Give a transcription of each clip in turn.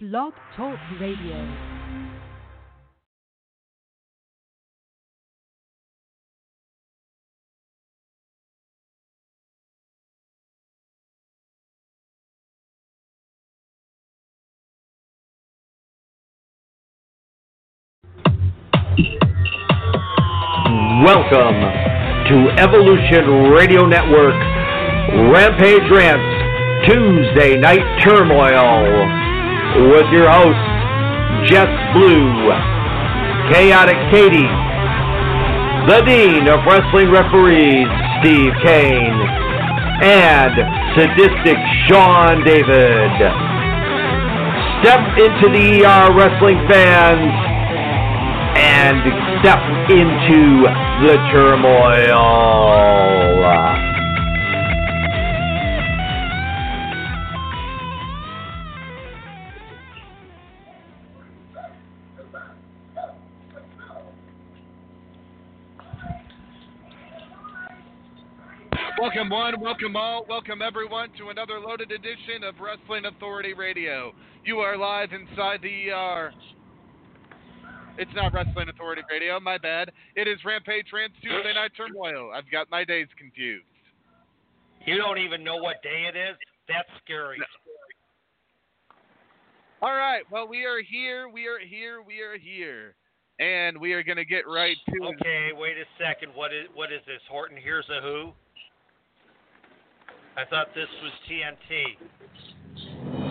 Blog Talk Radio. Welcome to Evolution Radio Network Rampage Rants Tuesday Night Turmoil with your host, Jess Blue, Chaotic Katie, the Dean of Wrestling Referees Steve Kane, and Sadistic Sean David. Step into the ER Wrestling fans and step into the turmoil. Welcome one, welcome all, welcome everyone to another loaded edition of Wrestling Authority Radio. You are live inside the ER. It's not Wrestling Authority Radio, my bad. It is Rampage Rants Tuesday Night Turmoil. I've got my days confused. You don't even know what day it is? That's scary. All right, well, we are here, we are here, we are here. And we are going to get right to it. Okay, wait a second. What is what is this? Horton here's a who? I thought this was TNT.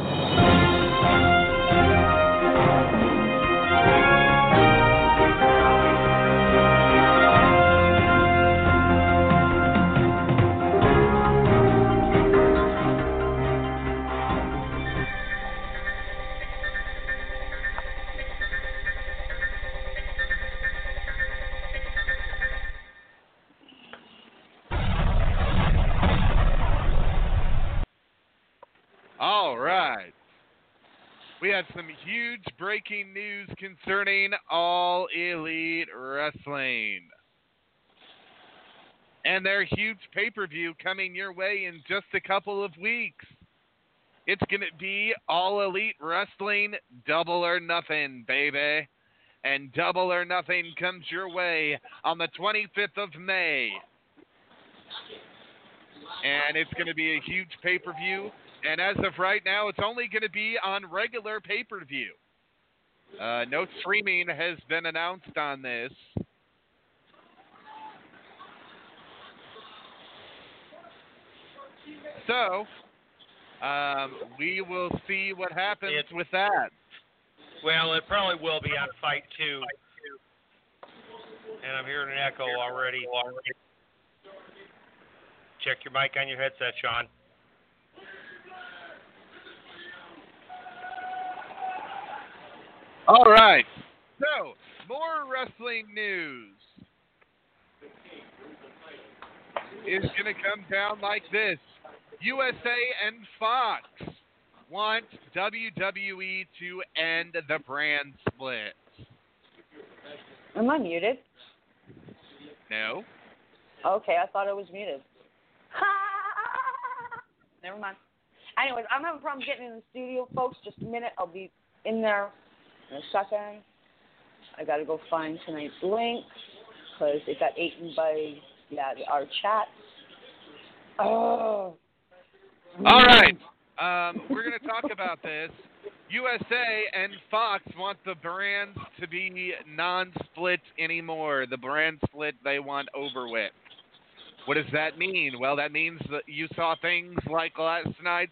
Had some huge breaking news concerning All Elite Wrestling. And their huge pay per view coming your way in just a couple of weeks. It's going to be All Elite Wrestling Double or Nothing, baby. And Double or Nothing comes your way on the 25th of May. And it's going to be a huge pay per view. And as of right now, it's only going to be on regular pay per view. Uh, no streaming has been announced on this. So, um, we will see what happens It- with that. Well, it probably will be on Fight 2. And I'm hearing an echo already. Check your mic on your headset, Sean. All right. So, more wrestling news is going to come down like this USA and Fox want WWE to end the brand split. Am I muted? No? Okay, I thought I was muted. Never mind. Anyways, I'm having problems getting in the studio, folks. Just a minute. I'll be in there in a second. I got to go find tonight's link because it got eaten by yeah our chat. Oh. All right. Um, we're going to talk about this. USA and Fox want the brands to be non split anymore. The brand split they want over with. What does that mean? Well, that means that you saw things like last night's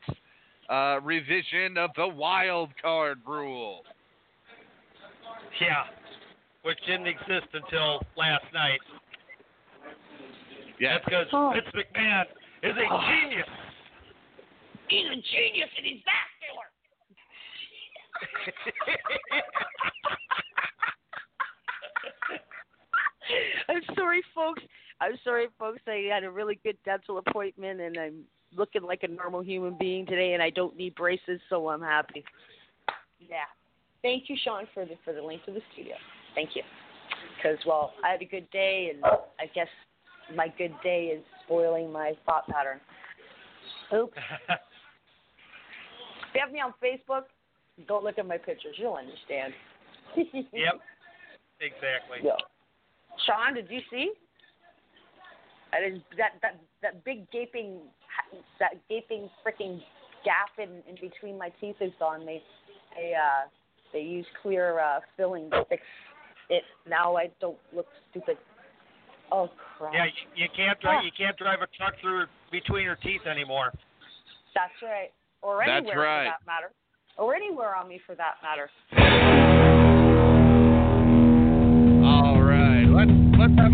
uh, revision of the wild card rule. Yeah, which didn't exist until last night. Yeah. That's because Oh. Vince McMahon is a Oh. genius. He's a genius and he's vascular. I'm sorry, folks. I'm sorry, folks. I had a really good dental appointment, and I'm looking like a normal human being today, and I don't need braces, so I'm happy. Yeah. Thank you, Sean, for the for the link to the studio. Thank you. Because well, I had a good day, and I guess my good day is spoiling my thought pattern. Oops. if you have me on Facebook, don't look at my pictures. You'll understand. Yep. Exactly. Yeah. Sean, did you see? That is that that that big gaping that gaping freaking gap in in between my teeth is gone. They they uh they use clear uh filling to fix it. Now I don't look stupid. Oh crap. Yeah, you, you can't drive. You can't drive a truck through between your teeth anymore. That's right. Or That's anywhere right. for that matter. Or anywhere on me for that matter. All right, let's let's have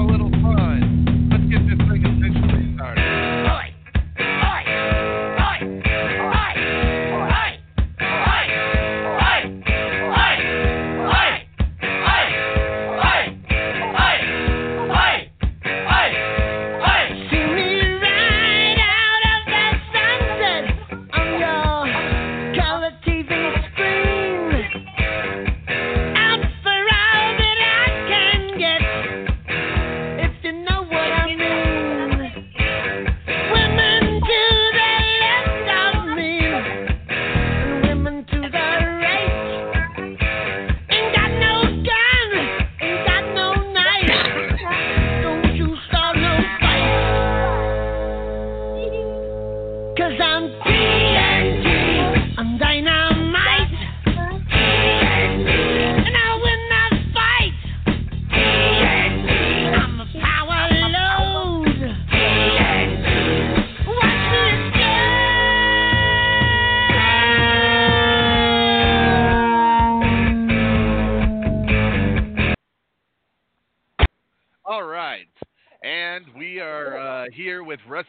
here with Russ.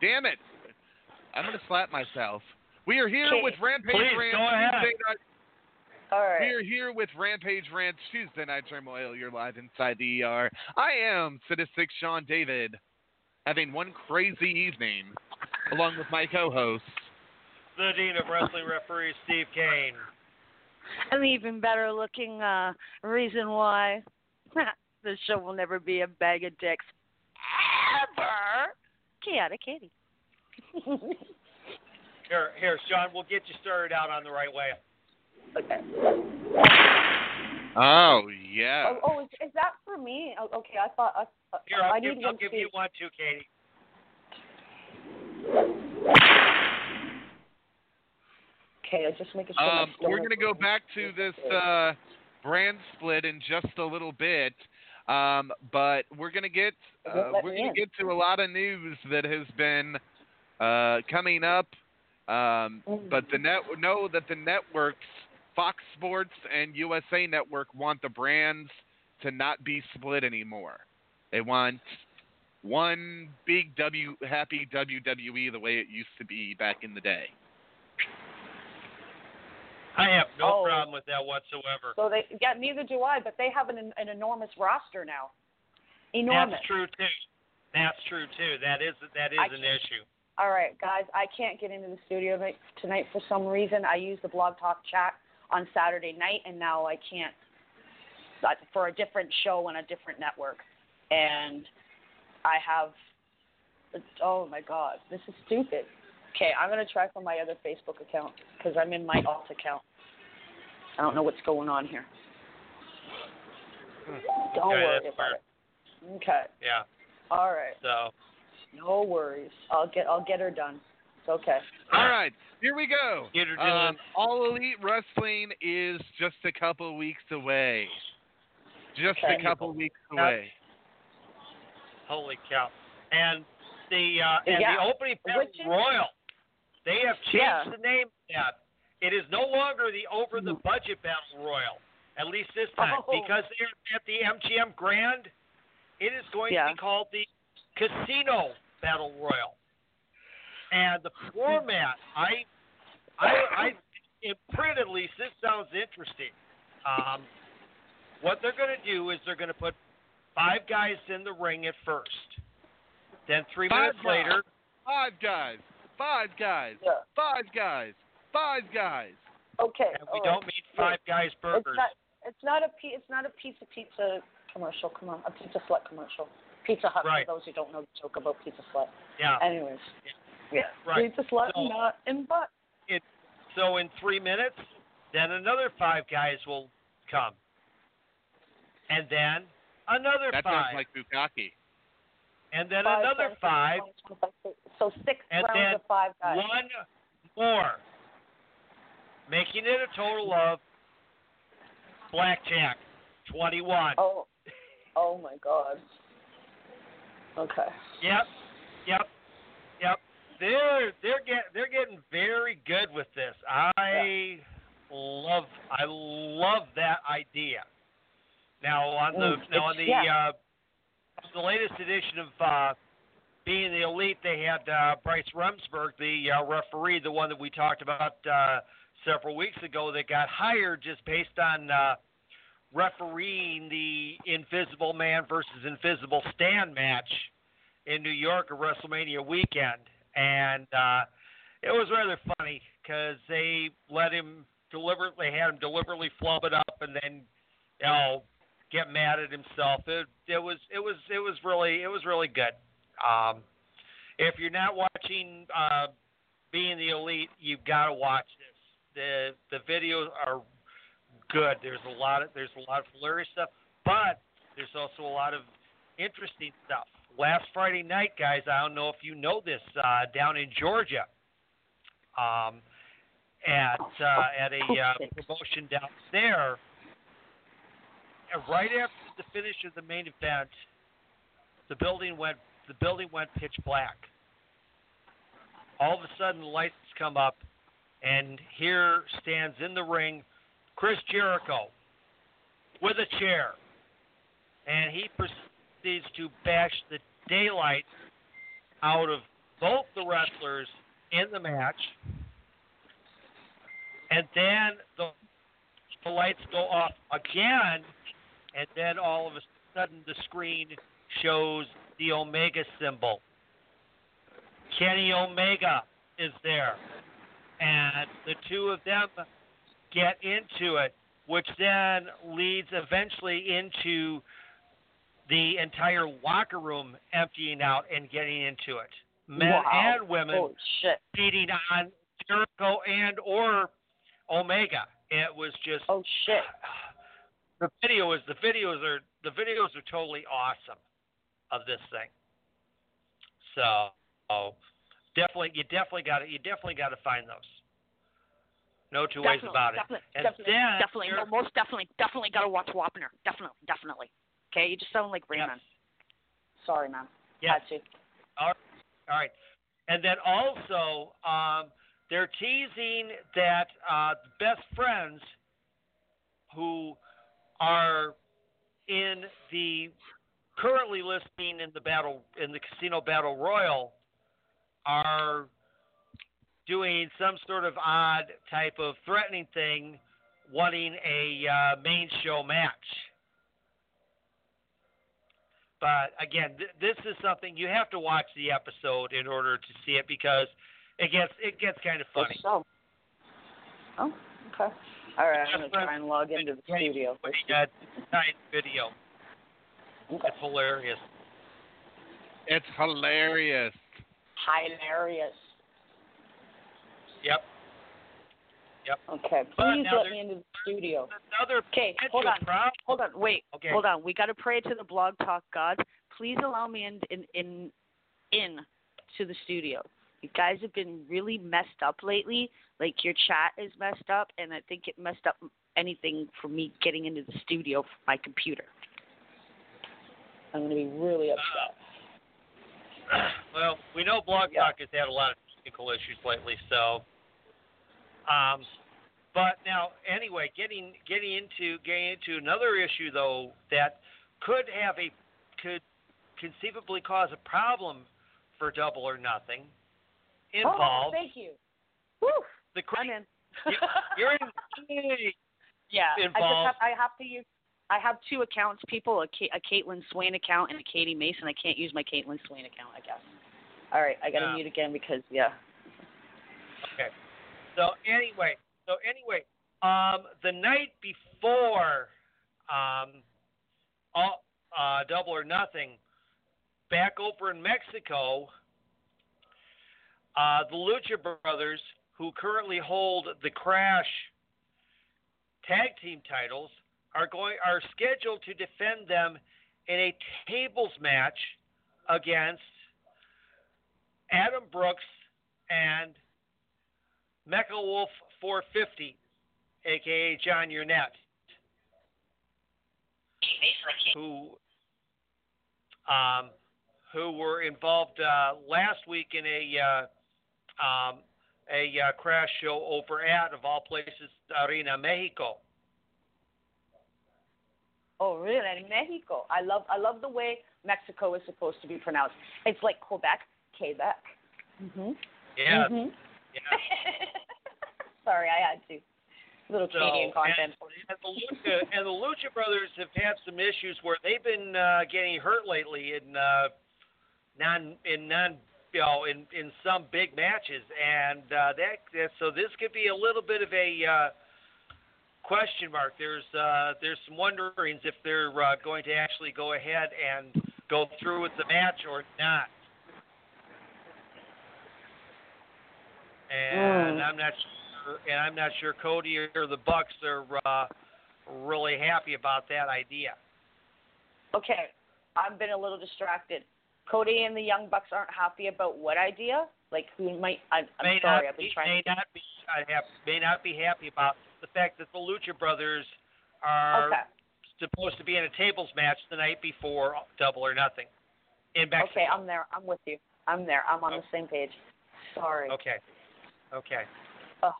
Damn it! I'm gonna slap myself. We are here Okay. with Rampage Please, Rants go ahead. Tuesday night. All right. We are here with Rampage Rants Tuesday Night Turmoil. You're live inside the ER. I am Sadistic Sean David, having one crazy evening, along with my co-host. The Dean of Wrestling Referee, Steve Kane. An even better looking uh reason why this show will never be a bag of dicks. Ever. Chaotic Katie. Here, here, Sean. We'll get you started out on the right way. okay. Oh yeah. Oh, oh is, is that for me? Oh, okay, I thought I, I, Here, I'll I give, need I'll one give too. you one too, Katie. Okay, I just making sure. my Um, we're going to go back to this uh, brand split in just a little bit, um, but we're going to get uh, we're going in. to get to a lot of news that has been uh, coming up. Um, Mm. but the net know that the networks, Fox Sports and USA Network, want the brands to not be split anymore. They want one big W happy WWE the way it used to be back in the day. I have no Oh. problem with that whatsoever. So they yeah, neither do I, but they have an an enormous roster now. Enormous. That's true too. That's true too. That is that is an issue. All right, guys, I can't get into the studio tonight- tonight for some reason. I used the Blog Talk chat on Saturday night, and now I can't for a different show on a different network. And I have, oh my God, this is stupid. Okay, I'm gonna try from my other Facebook account because I'm in my alt account. I don't know what's going on here. Don't Okay, worry about fair. it. Okay, Yeah. all right, So no worries. I'll get I'll get her done. It's okay. All right, here we go. Get her Um, done. All Elite Wrestling is just a couple weeks away. Just Okay. a couple weeks away. holy cow! And the uh, and Yeah. the opening battle Which is- royal, they have changed Yeah. the name. of That it is no longer the over the budget battle royal. At least this time, Oh. because they're at the MGM Grand, it is going Yeah. to be called the Casino Battle Royal. And the format, I, I, I, in print at least, this sounds interesting. Um, what they're going to do is they're going to put five guys in the ring at first. Then three Five minutes guys. later, Five guys. Five guys. Yeah. Five guys. Five guys. Okay. and we all don't right. mean five guys It's burgers. not. It's not a. P- It's not a pizza pizza commercial. Come on, a pizza slut commercial. Pizza Hut. Right. For those who don't know the joke about Pizza Slut. Yeah. Anyways. Yeah. Right. Pizza Slut So- and uh, and butt. So in three minutes, then another five guys will come, and then another That five, sounds like Bukaki. And then Five, another five, So six and rounds then of five guys. one more, making it a total of blackjack, twenty-one. Oh. Oh my God. Okay. Yep, yep, yep. They're they're get they're getting very good with this. I love I love that idea. Now on the Mm, now on the yeah. uh, the latest edition of uh, being the elite, they had uh, Bryce Remsburg, the uh, referee, the one that we talked about uh, several weeks ago, that got hired just based on uh, refereeing the Invisible Man versus Invisible Stan match in New York at WrestleMania weekend, and uh, it was rather funny because they let him deliberately had him deliberately flub it up and then you know get mad at himself. It it was it was it was really it was really good. Um, if you're not watching uh, Being the Elite, you've got to watch this. The the videos are good. There's a lot of there's a lot of hilarious stuff, but there's also a lot of interesting stuff. Last Friday night, guys, I don't know if you know this, uh, down in Georgia, um, at uh, at a uh, promotion down there, right after the finish of the main event, the building went the building went pitch black. All of a sudden, the lights come up, and here stands in the ring Chris Jericho with a chair, and he proceeds to bash the daylight out of both the wrestlers in the match, and then the, the lights go off again, and then all of a sudden the screen shows the Omega symbol. Kenny Omega is there, and the two of them get into it, which then leads eventually into the entire locker room emptying out and getting into it. Men Wow. and women Holy shit. beating on Jericho and or Omega. It was just Oh shit. The video is the videos are the videos are totally awesome of this thing. So oh, definitely you definitely got to you definitely got to find those. No two ways definitely, about it. Definitely, And definitely, then definitely, no, most definitely, definitely got to watch Wapner. Definitely, definitely. Okay, you just sound like Raymond. Sorry, man. Yes. Had to. All right. All right. And then also, um, they're teasing that uh, the best friends who are in the currently listing in the battle in the casino battle royal are doing some sort of odd type of threatening thing, wanting a uh, main show match. But again, th- this is something you have to watch the episode in order to see it because it gets it gets kind of funny. Oh, okay. All right, I'm gonna try and log into the studio. When you got nice video, it's hilarious. It's hilarious. Hilarious. Yep. Yep. Okay, please now let there's me into the studio. Okay, hold on, problem. hold on, wait, Okay. hold on. We got to pray to the blog talk gods. Please allow me in, in, in, in to the studio. You guys have been really messed up lately. Like your chat is messed up, and I think it messed up anything for me getting into the studio from my computer. I'm gonna be really upset. well, we know Blog Talk has had a lot of technical issues lately, so. Um, but now, anyway, getting getting into getting into another issue though that could have a could conceivably cause a problem for Double or Nothing Oh, thank you. Woo. the cra- I'm in. you, you're in. Yeah, I just have I have to use I have two accounts, people, a, Caitlin Swain account and a Katie Mason. I can't use my Caitlin Swain account, I guess. All right, I gotta Yeah. mute again because yeah. Okay. So anyway, so anyway, um, the night before, um, all, uh, Double or Nothing, back over in Mexico, uh, the Lucha Brothers, who currently hold the Crash tag team titles, are going are scheduled to defend them in a tables match against Adam Brooks and Mecha Wolf 450, aka John Yurnett, who um, who were involved uh, last week in a uh, um, a uh, crash show over at of all places Arena Mexico. Oh, really? In Mexico. I love I love the way Mexico is supposed to be pronounced. It's like Quebec, Quebec. Mhm. Yeah, Mhm. yeah. Sorry, I had to. Little So, Canadian content. And, and, the Lucha, and the Lucha Brothers have had some issues where they've been uh, getting hurt lately in uh, non in non you know in in some big matches, and uh, that, that so this could be a little bit of a uh, question mark. There's uh, there's some wonderings if they're uh, going to actually go ahead and go through with the match or not. And Mm. I'm not sure, and I'm not sure Cody or the Bucks are uh, really happy about that idea. Okay, I've been a little distracted. Cody and the Young Bucks aren't happy about what idea? Like who might? I, I'm may sorry, not I've been be, trying. may not be I have may not be happy about the fact that the Lucha Brothers are Okay. supposed to be in a tables match the night before Double or Nothing in Mexico. Okay, I'm there. I'm with you. I'm there. I'm on the same page. Sorry. Okay. Okay. Ugh,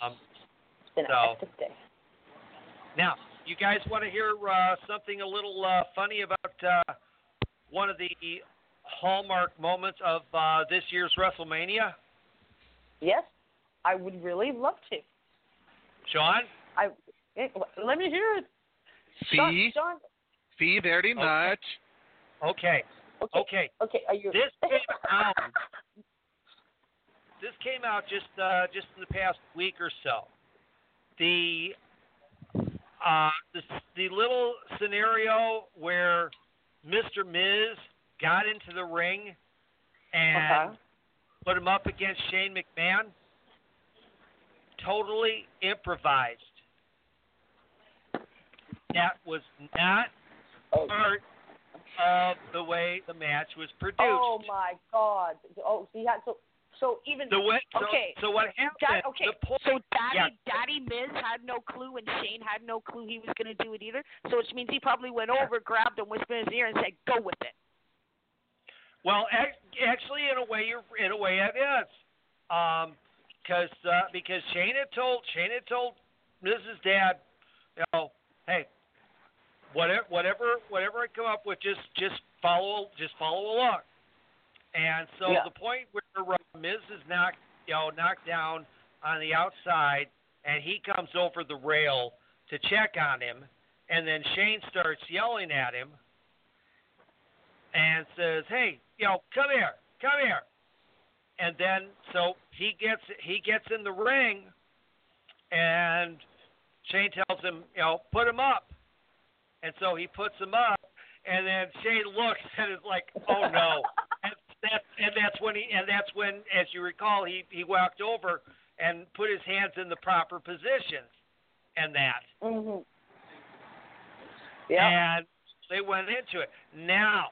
Um, it's been so- a hectic day. now, you guys want to hear uh, something a little uh, funny about uh, one of the hallmark moments of uh, this year's WrestleMania, Yes, I would really love to. Sean? I eh, let me hear it. See? Sean, Sean, See, very much. Okay. okay, Okay. okay. Are you? This came out. This came out just uh, just in the past week or so. The uh, the the little scenario where Mr. Miz got into the ring and Okay. put him up against Shane McMahon. Totally improvised. That was not Oh. part of the way the match was produced. Oh my God! Oh, so he had so so even The way, so, okay. so what happened? Dad, okay, The point, So Daddy yeah. Daddy Miz had no clue and Shane had no clue he was gonna do it either. So which means he probably went over, grabbed him, whispered in his ear and said, Go with it. Well, actually, in a way, you're in a way it is, um, because uh, because Shane had told Shane had told Miz's dad, you know, hey, whatever whatever whatever I come up with, just just follow just follow along. And so Yeah. the point where uh, Miz is knocked you know knocked down on the outside, and he comes over the rail to check on him, and then Shane starts yelling at him and says, "Hey, you know, come here, come here." And then so he gets he gets in the ring, and Shane tells him, you know, put him up. And so he puts him up, and then Shane looks and is like, "Oh no!" and that and that's when he and that's when, as you recall, he he walked over and put his hands in the proper positions, and that. Mhm. Yeah. And they went into it. Now,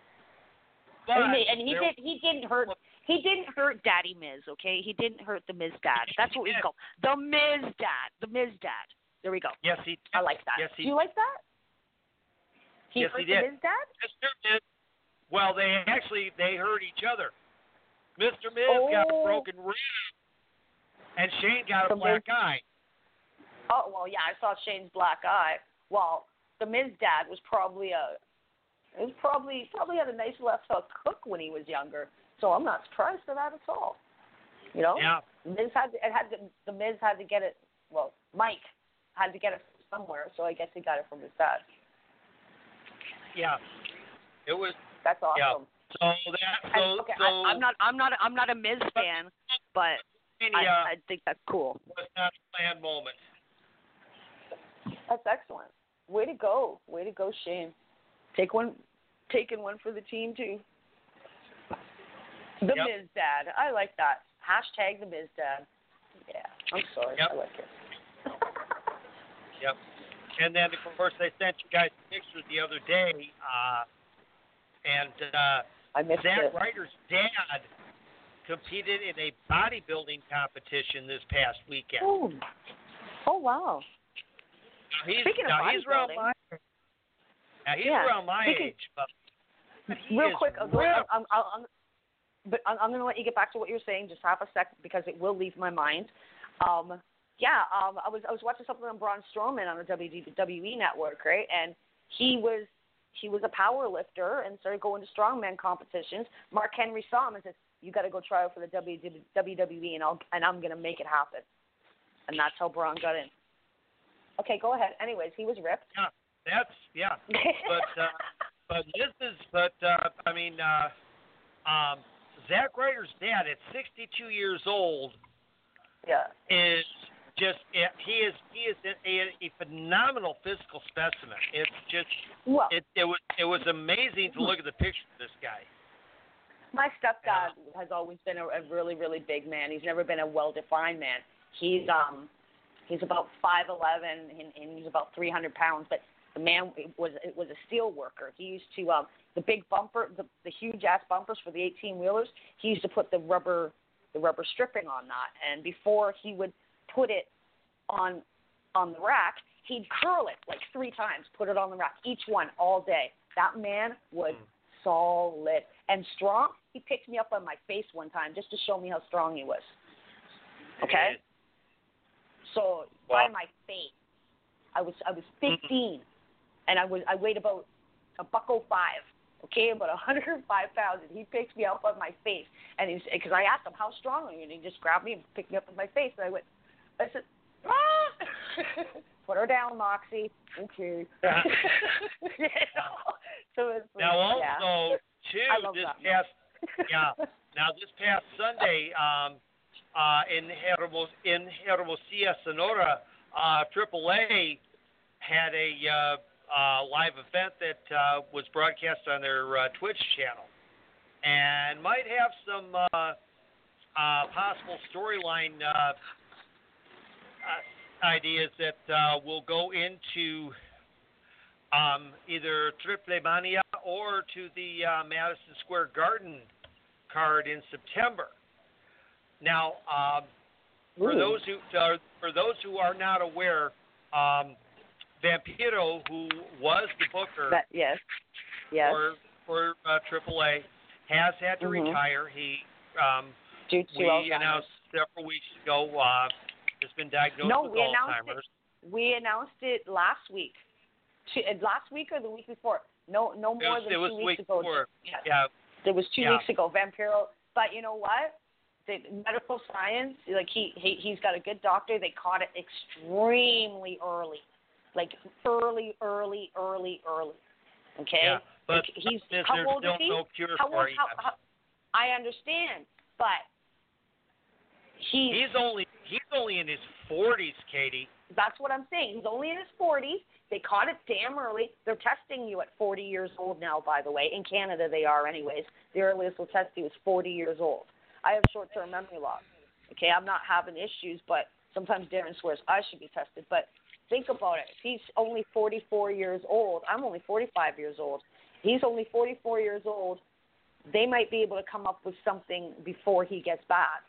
but and he, and he did. He didn't hurt He didn't hurt Daddy Miz, okay? He didn't hurt the Miz dad. That's what we call the Miz dad. The Miz dad. There we go. Yes, he. Did. I like that. Yes, he. Do you like that? He Yes, hurt he did. His dad? Mr. Miz. Well, they actually they hurt each other. Mr. Miz got a Oh. broken rib, and Shane got The a black Miz- eye. Oh well, yeah, I saw Shane's black eye. Well, the Miz dad was probably a it was probably probably had a nice left hook hook when he was younger. So I'm not surprised for that at all. You know? Yeah. Miz had to, it had to, the Miz had to get it. Well, Mike had to get it somewhere, so I guess he got it from his dad. Yeah. It was. That's awesome. Yeah. So that. So. And, okay, so I, I'm not. I'm not. I'm not a Miz fan, but I, uh, I think that's cool. was not a planned moment. That's excellent. Way to go. Way to go, Shane. Take one, taking one for the team too. The Yep. Miz Dad. I like that. Hashtag the Miz Dad. Yeah, I'm sorry. Yep. I like it. Yep. And then of course I sent you guys pictures the other day, uh, and uh, I missed Zack it. Ryder's dad competed in a bodybuilding competition this past weekend. Oh, oh wow. Now, he's, Speaking of now around bodybuilding. Now he's Yeah, around my speaking- age, but Real quick, real- I'm, I'm, I'm, but I'm, I'm going to let you get back to what you're saying. Just half a sec because it will leave my mind. Um, yeah, um, I was I was watching something on Braun Strowman on the WWE network, right? And he was he was a power lifter and started going to strongman competitions. Mark Henry saw him and said, "You got to go try out for the WWE, and I'll and I'm going to make it happen." And that's how Braun got in. Okay, go ahead. Anyways, he was ripped. Yeah, that's yeah. but uh, but this is but uh, I mean uh, um, Zack Ryder's dad at 62 years old yeah. is just he is he is a, a phenomenal physical specimen. It's just Well, it it was it was amazing to look at the picture of this guy. My stepdad has always been a, a really, really big man. He's never been a well-defined man. He's um, he's about five eleven and, and he's about three hundred pounds. But the man was it was a steel worker. He used to um, the big bumper, the the huge ass bumpers for the eighteen wheelers. He used to put the rubber the rubber stripping on that. And before he would put it on on the rack, he'd curl it like three times, put it on the rack, each one all day. That man was solid and strong. He picked me up on my face one time just to show me how strong he was. Okay? So by Wow. my face, I was I was 15, and I was I weighed about a buck oh five. Okay, about 105 pounds, and he picked me up on my face, and he's because I asked him how strong are you, and he just grabbed me and picked me up on my face, and I went, I said, ah! put her down, Moxie. Okay. you know? So it's Now yeah. also too I love this that. past yeah now this past Sunday um, uh, in Hermos in Hermosillo Sonora, uh, AAA had a uh, uh, live event that uh, was broadcast on their uh, Twitch channel, and might have some uh, uh, possible storyline uh, uh, ideas that uh, will go into um, either Triplemania or to the uh, Madison Square Garden card in September. Now, um, for Ooh. those who uh, for those who are not aware, um, Vampiro, who was the booker That, yes. Yes. for for uh, AAA, has had to Mhm. retire. He um, Due to we Alzheimer's. announced several weeks ago uh, has been diagnosed No, with we announced it. We announced it last week. Uh, last week or the week before? No, no more was, than two weeks week ago. before. Yes. Yeah, It was two Yeah. weeks ago. Vampiro. But you know what? The medical science, like he, he he's got a good doctor. They caught it extremely early, like early, early, early, early. Okay. yeah. But he's there's, how old still is he? no cure how for old? it. How, how, I understand, but he's He's only he's only in his 40s, Katie. That's what I'm saying. He's only in his 40s. They caught it damn early. They're testing you at 40 years old now, by the way. In Canada, they are, anyways. The earliest they'll test you is 40 years old. I have short term memory loss. Okay, I'm not having issues, but sometimes Darren swears I should be tested. But think about it. He's only 44 years old, I'm only 45 years old. He's only 44 years old. They might be able to come up with something before he gets bad.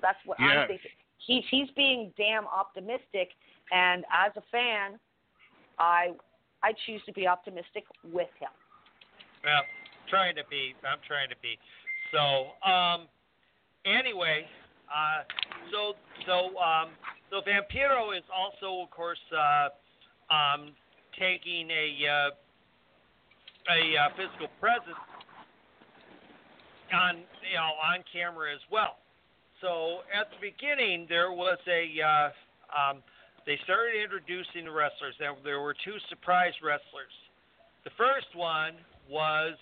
That's what Yes. I'm thinking. He's he's being damn optimistic, and as a fan, I I choose to be optimistic with him. Well, trying to be. I'm trying to be. So, um, anyway, uh, so so um, so Vampiro is also, of course, uh, um, taking a uh, a uh, physical presence on you know on camera as well. so at the beginning there was a uh, um, they started introducing the wrestlers. There, there were two surprise wrestlers. The first one was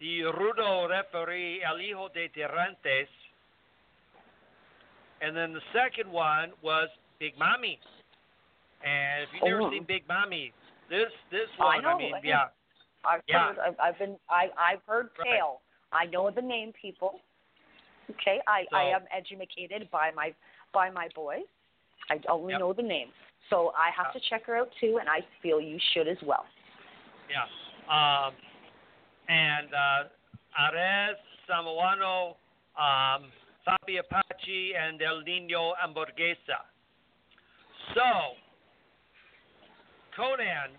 the rudo referee El Hijo de Tirantes, and then the second one was Big Mommy. And if you've never Oh. seen Big Mommy, this this I one, know, mean, I know. yeah, I've Yeah. heard, I've, I've been, I, I've heard Right. tale. I know the name people. Okay, I, I am educated by my, by my boys. I only Yep. know the name, so I have to check her out too, and I feel you should as well. Yeah. Um, and uh, Samoano, um, Fabi Apache, and El Nino Hamburguesa. So, Konnan,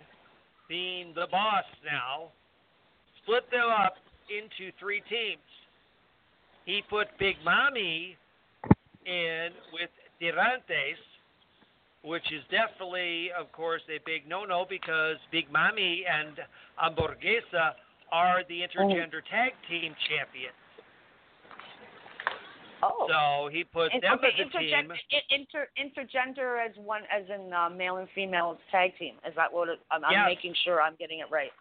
being the boss now, split them up into three teams. He put Big Mommy in with Tirantes, which is definitely, of course, a big no-no because Big Mommy and Hamburguesa are the oh. intergender tag team champions. Oh. So he put And- them okay, as a team. inter, intergender as one, as in uh, male and female tag team. Is that what it, I'm, I'm making sure I'm getting it right?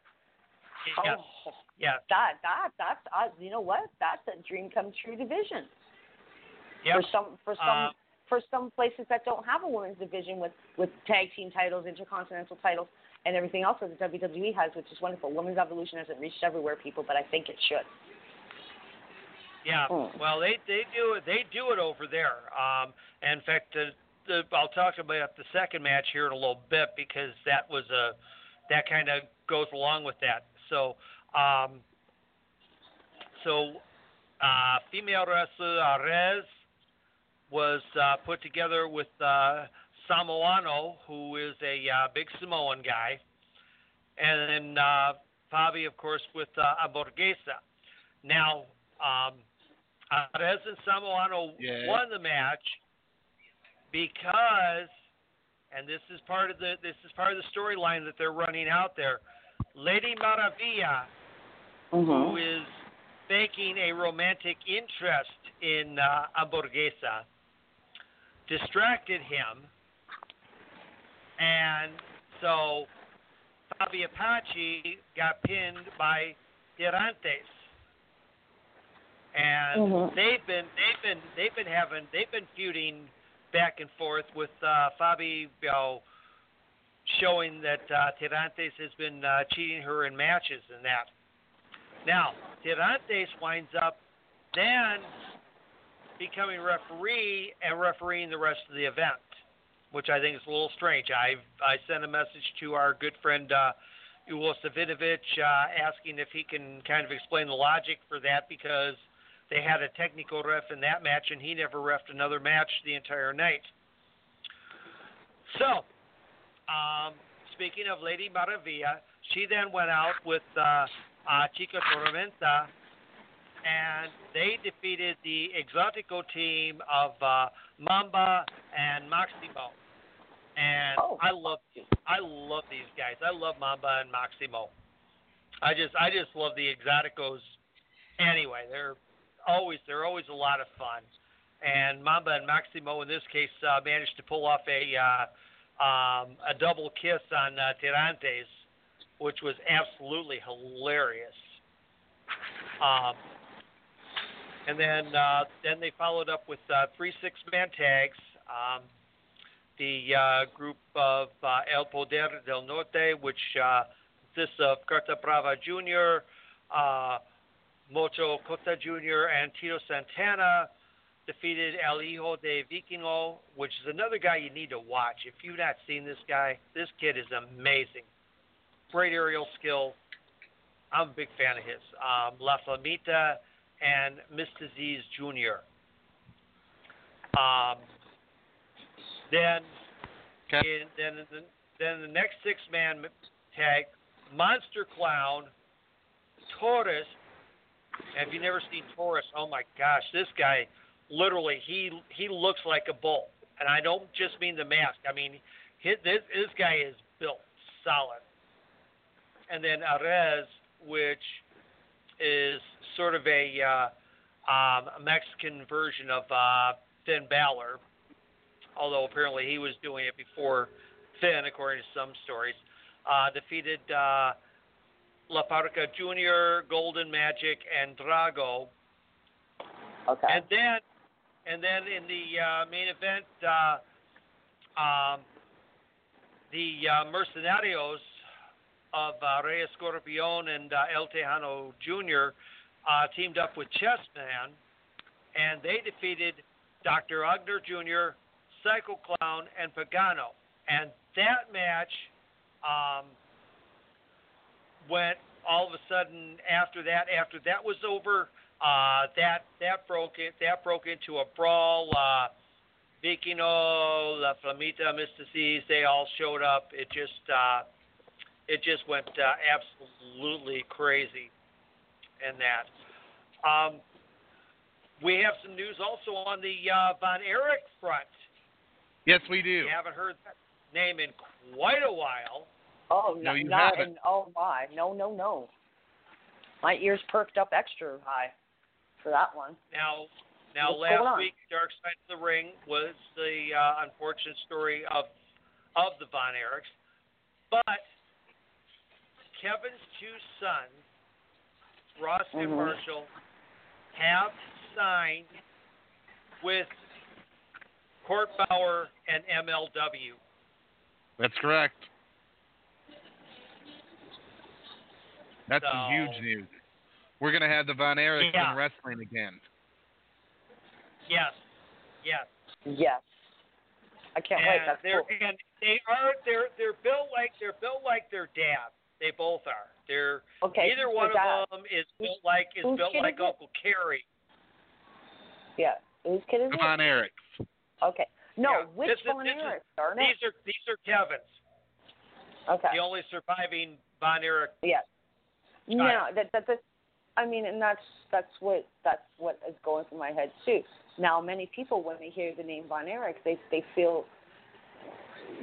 Yes. Oh, Yes. that that that's uh, you know what? That's a dream come true division. Yep. For some for some Uh, for some places that don't have a women's division with with tag team titles, intercontinental titles, and everything else that the WWE has, which is wonderful. Women's Evolution hasn't reached everywhere, people, but I think it should. Yeah. Hmm. Well, they they do it. They do it over there. Um, and in fact, the, the, I'll talk about the second match here in a little bit because that was a that kind of goes along with that. So, um, so uh, female wrestler Arez was uh, put together with uh, Samoano, who is a uh, big Samoan guy, and then uh, Fabi, of course, with uh. Now, um, Arez and Samoano Yeah. won the match because, and this is part of the this is part of the storyline that they're running out there. Lady Maravilla, who is faking a romantic interest in uh, Hamburguesa, distracted him, and so Fabi Apache got pinned by Tirantes and Mhm. they've been they've been they've been having they've been feuding back and forth with uh, Fabi, you know, showing that uh, Tirantes has been uh, cheating her in matches and that. Now Tirantes winds up then becoming referee and refereeing the rest of the event, which I think is a little strange. I I sent a message to our good friend. Uh, Hugo Savinovich uh, asking if he can kind of explain the logic for that because they had a technical ref in that match and he never refed another match the entire night. So, um, speaking of Lady Maravilla, she then went out with uh, uh, Chica Tormenta and they defeated the Exotico team of uh, Mamba and Maximo. And Oh. I love I love these guys. I love Mamba and Maximo. I just I just love the Exoticos. Anyway, they're always they're always a lot of fun. And Mamba and Maximo in this case uh, managed to pull off a uh, um, a double kiss on uh, Tirantes, which was absolutely hilarious. Um, and then uh, then they followed up with uh, three six man tags. Um, the uh, group of uh, El Poder del Norte, which uh, consists of Carta Brava Jr., uh, Mocho Cota Jr., and Tito Santana, defeated El Hijo de Vikingo, which is another guy you need to watch. If you've not seen this guy, this kid is amazing. Great aerial skill. I'm a big fan of his. Um, La Flamita and Myzteziz Jr. Um, then, in, then, the, then the next six man tag, Monster Clown, Taurus. If you've never seen Taurus, oh my gosh, this guy literally he he looks like a bull, and I don't just mean the mask. I mean, his, this this guy is built solid. And then Arez, which is sort of a uh, um, Mexican version of uh, Finn Balor, although apparently he was doing it before Finn, according to some stories. Uh, defeated uh, La Parca Jr., Golden Magic, and Drago. Okay. And then, and then in the uh, main event, uh, um, the uh, Mercenarios of uh, Rey Escorpion and uh, El Tejano Jr. Uh, teamed up with Chessman, and they defeated Dr. Wagner Jr., Psycho Clown, and Pagano. And that match um, went all of a sudden after that. After that was over, uh, that that broke it. That broke into a brawl. Uh, Vikingo, La Flamita, Myzteziz, they all showed up. It just uh, it just went uh, absolutely crazy in that. Um, we have some news also on the uh, Von Erich front. Yes, we do. We haven't heard that name in quite a while. Oh, No, no, you not haven't. in, oh my, no, no, no. My ears perked up extra high for that one. Now, now What's last week, Dark Side of the Ring was the uh, unfortunate story of of the Von Erichs, but Kevin's two sons, Ross and Mhm. Marshall, have signed with Court Bauer and MLW. That's correct. That's So- huge news. We're gonna have the Von Erichs Yeah. in wrestling again. Yes, yes. Yes. I can't wait. That's they're cool. and they are they're they're built like they're built like their dad. They both are. They're Okay. Either one that- of them is built like is whose built like is it? Uncle Kerry. Yeah. Whose kid is The it? Von Erichs. Okay. No, Yeah, which this is- Von this is- Erich? These are these are Kevin's. Okay. The only surviving Von Erich. Yes. No, that that that. I mean, and that's that's what that's what is going through my head too. Now, many people when they hear the name Von Erich, they they feel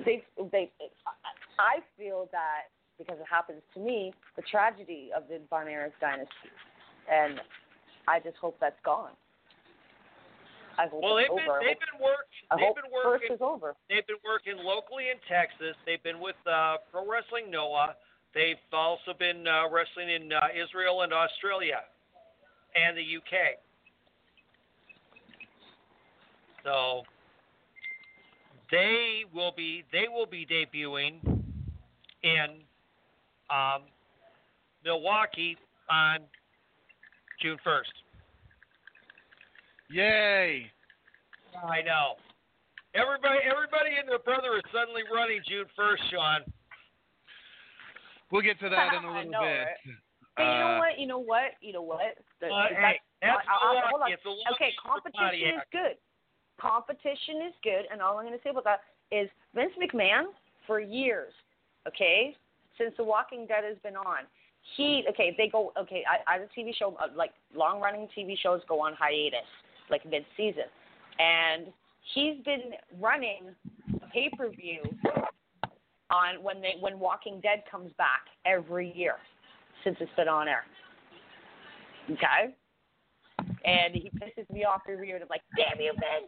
they they. I feel that because it happens to me, the tragedy of the Von Erich dynasty, and I just hope that's gone. I hope Well, they've been over. They've been working I they've been first working is over. they've been working locally in Texas. They've been with uh, Pro Wrestling Noah. They've also been uh, wrestling in uh, Israel and Australia and the UK. So they will be they will be debuting in um, Milwaukee on June first. Yay! I know. Everybody, everybody and their brother is suddenly running June first, Sean. We'll get to that in a little know, bit. right? Hey, you know Uh, what? You know what? You know what? The, Uh, the- hey, that's I- I- I- hold on. Milwaukee. It's Milwaukee Okay, competition is good. Competition is good, and all I'm going to say about that is Vince McMahon for years, okay, since The Walking Dead has been on, he okay they go okay I, as a TV show uh, like long running TV shows go on hiatus like mid season, and he's been running a pay per view on when they when Walking Dead comes back every year since it's been on air. Okay? And he pisses me off every year and I'm like, damn you, man.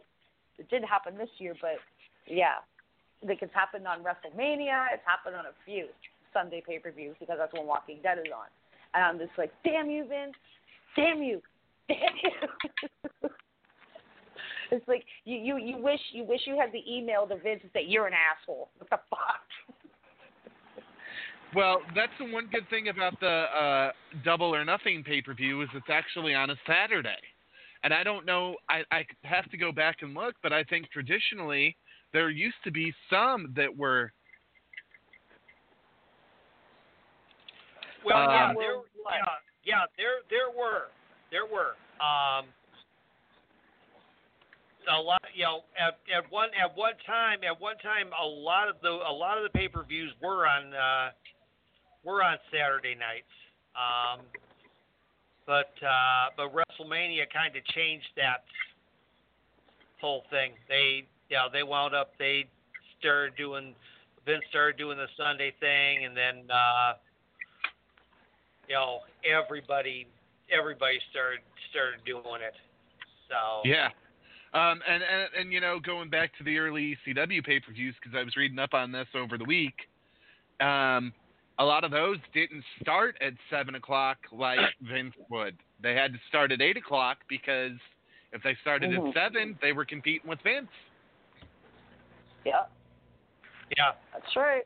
It didn't happen this year, but yeah. Like it's happened on WrestleMania, it's happened on a few Sunday pay per views because that's when Walking Dead is on. And I'm just like, damn you, Vince. Damn you. Damn you. it's like you, you you wish you wish you had the email to Vince and say, You're an asshole. What the fuck? Well, that's the one good thing about the uh, Double or Nothing pay per view is it's actually on a Saturday, and I don't know. I, I have to go back and look, but I think traditionally there used to be some that were. Well, yeah, Um, there, yeah, yeah, there, there were, there were. Um, a lot, you know, at, at one at one time, at one time, a lot of the a lot of the pay per views were on uh, were on Saturday nights. Um, but uh, but WrestleMania kind of changed that whole thing. They yeah they wound up they started doing Vince started doing the Sunday thing, and then uh, you know everybody everybody started started doing it. So Yeah, Um, and, and and you know, going back to the early ECW pay per views because I was reading up on this over the week. Um, a lot of those didn't start at seven o'clock like Vince would. They had to start at eight o'clock because if they started Mhm. at seven, they were competing with Vince. Yeah, Yeah. that's right.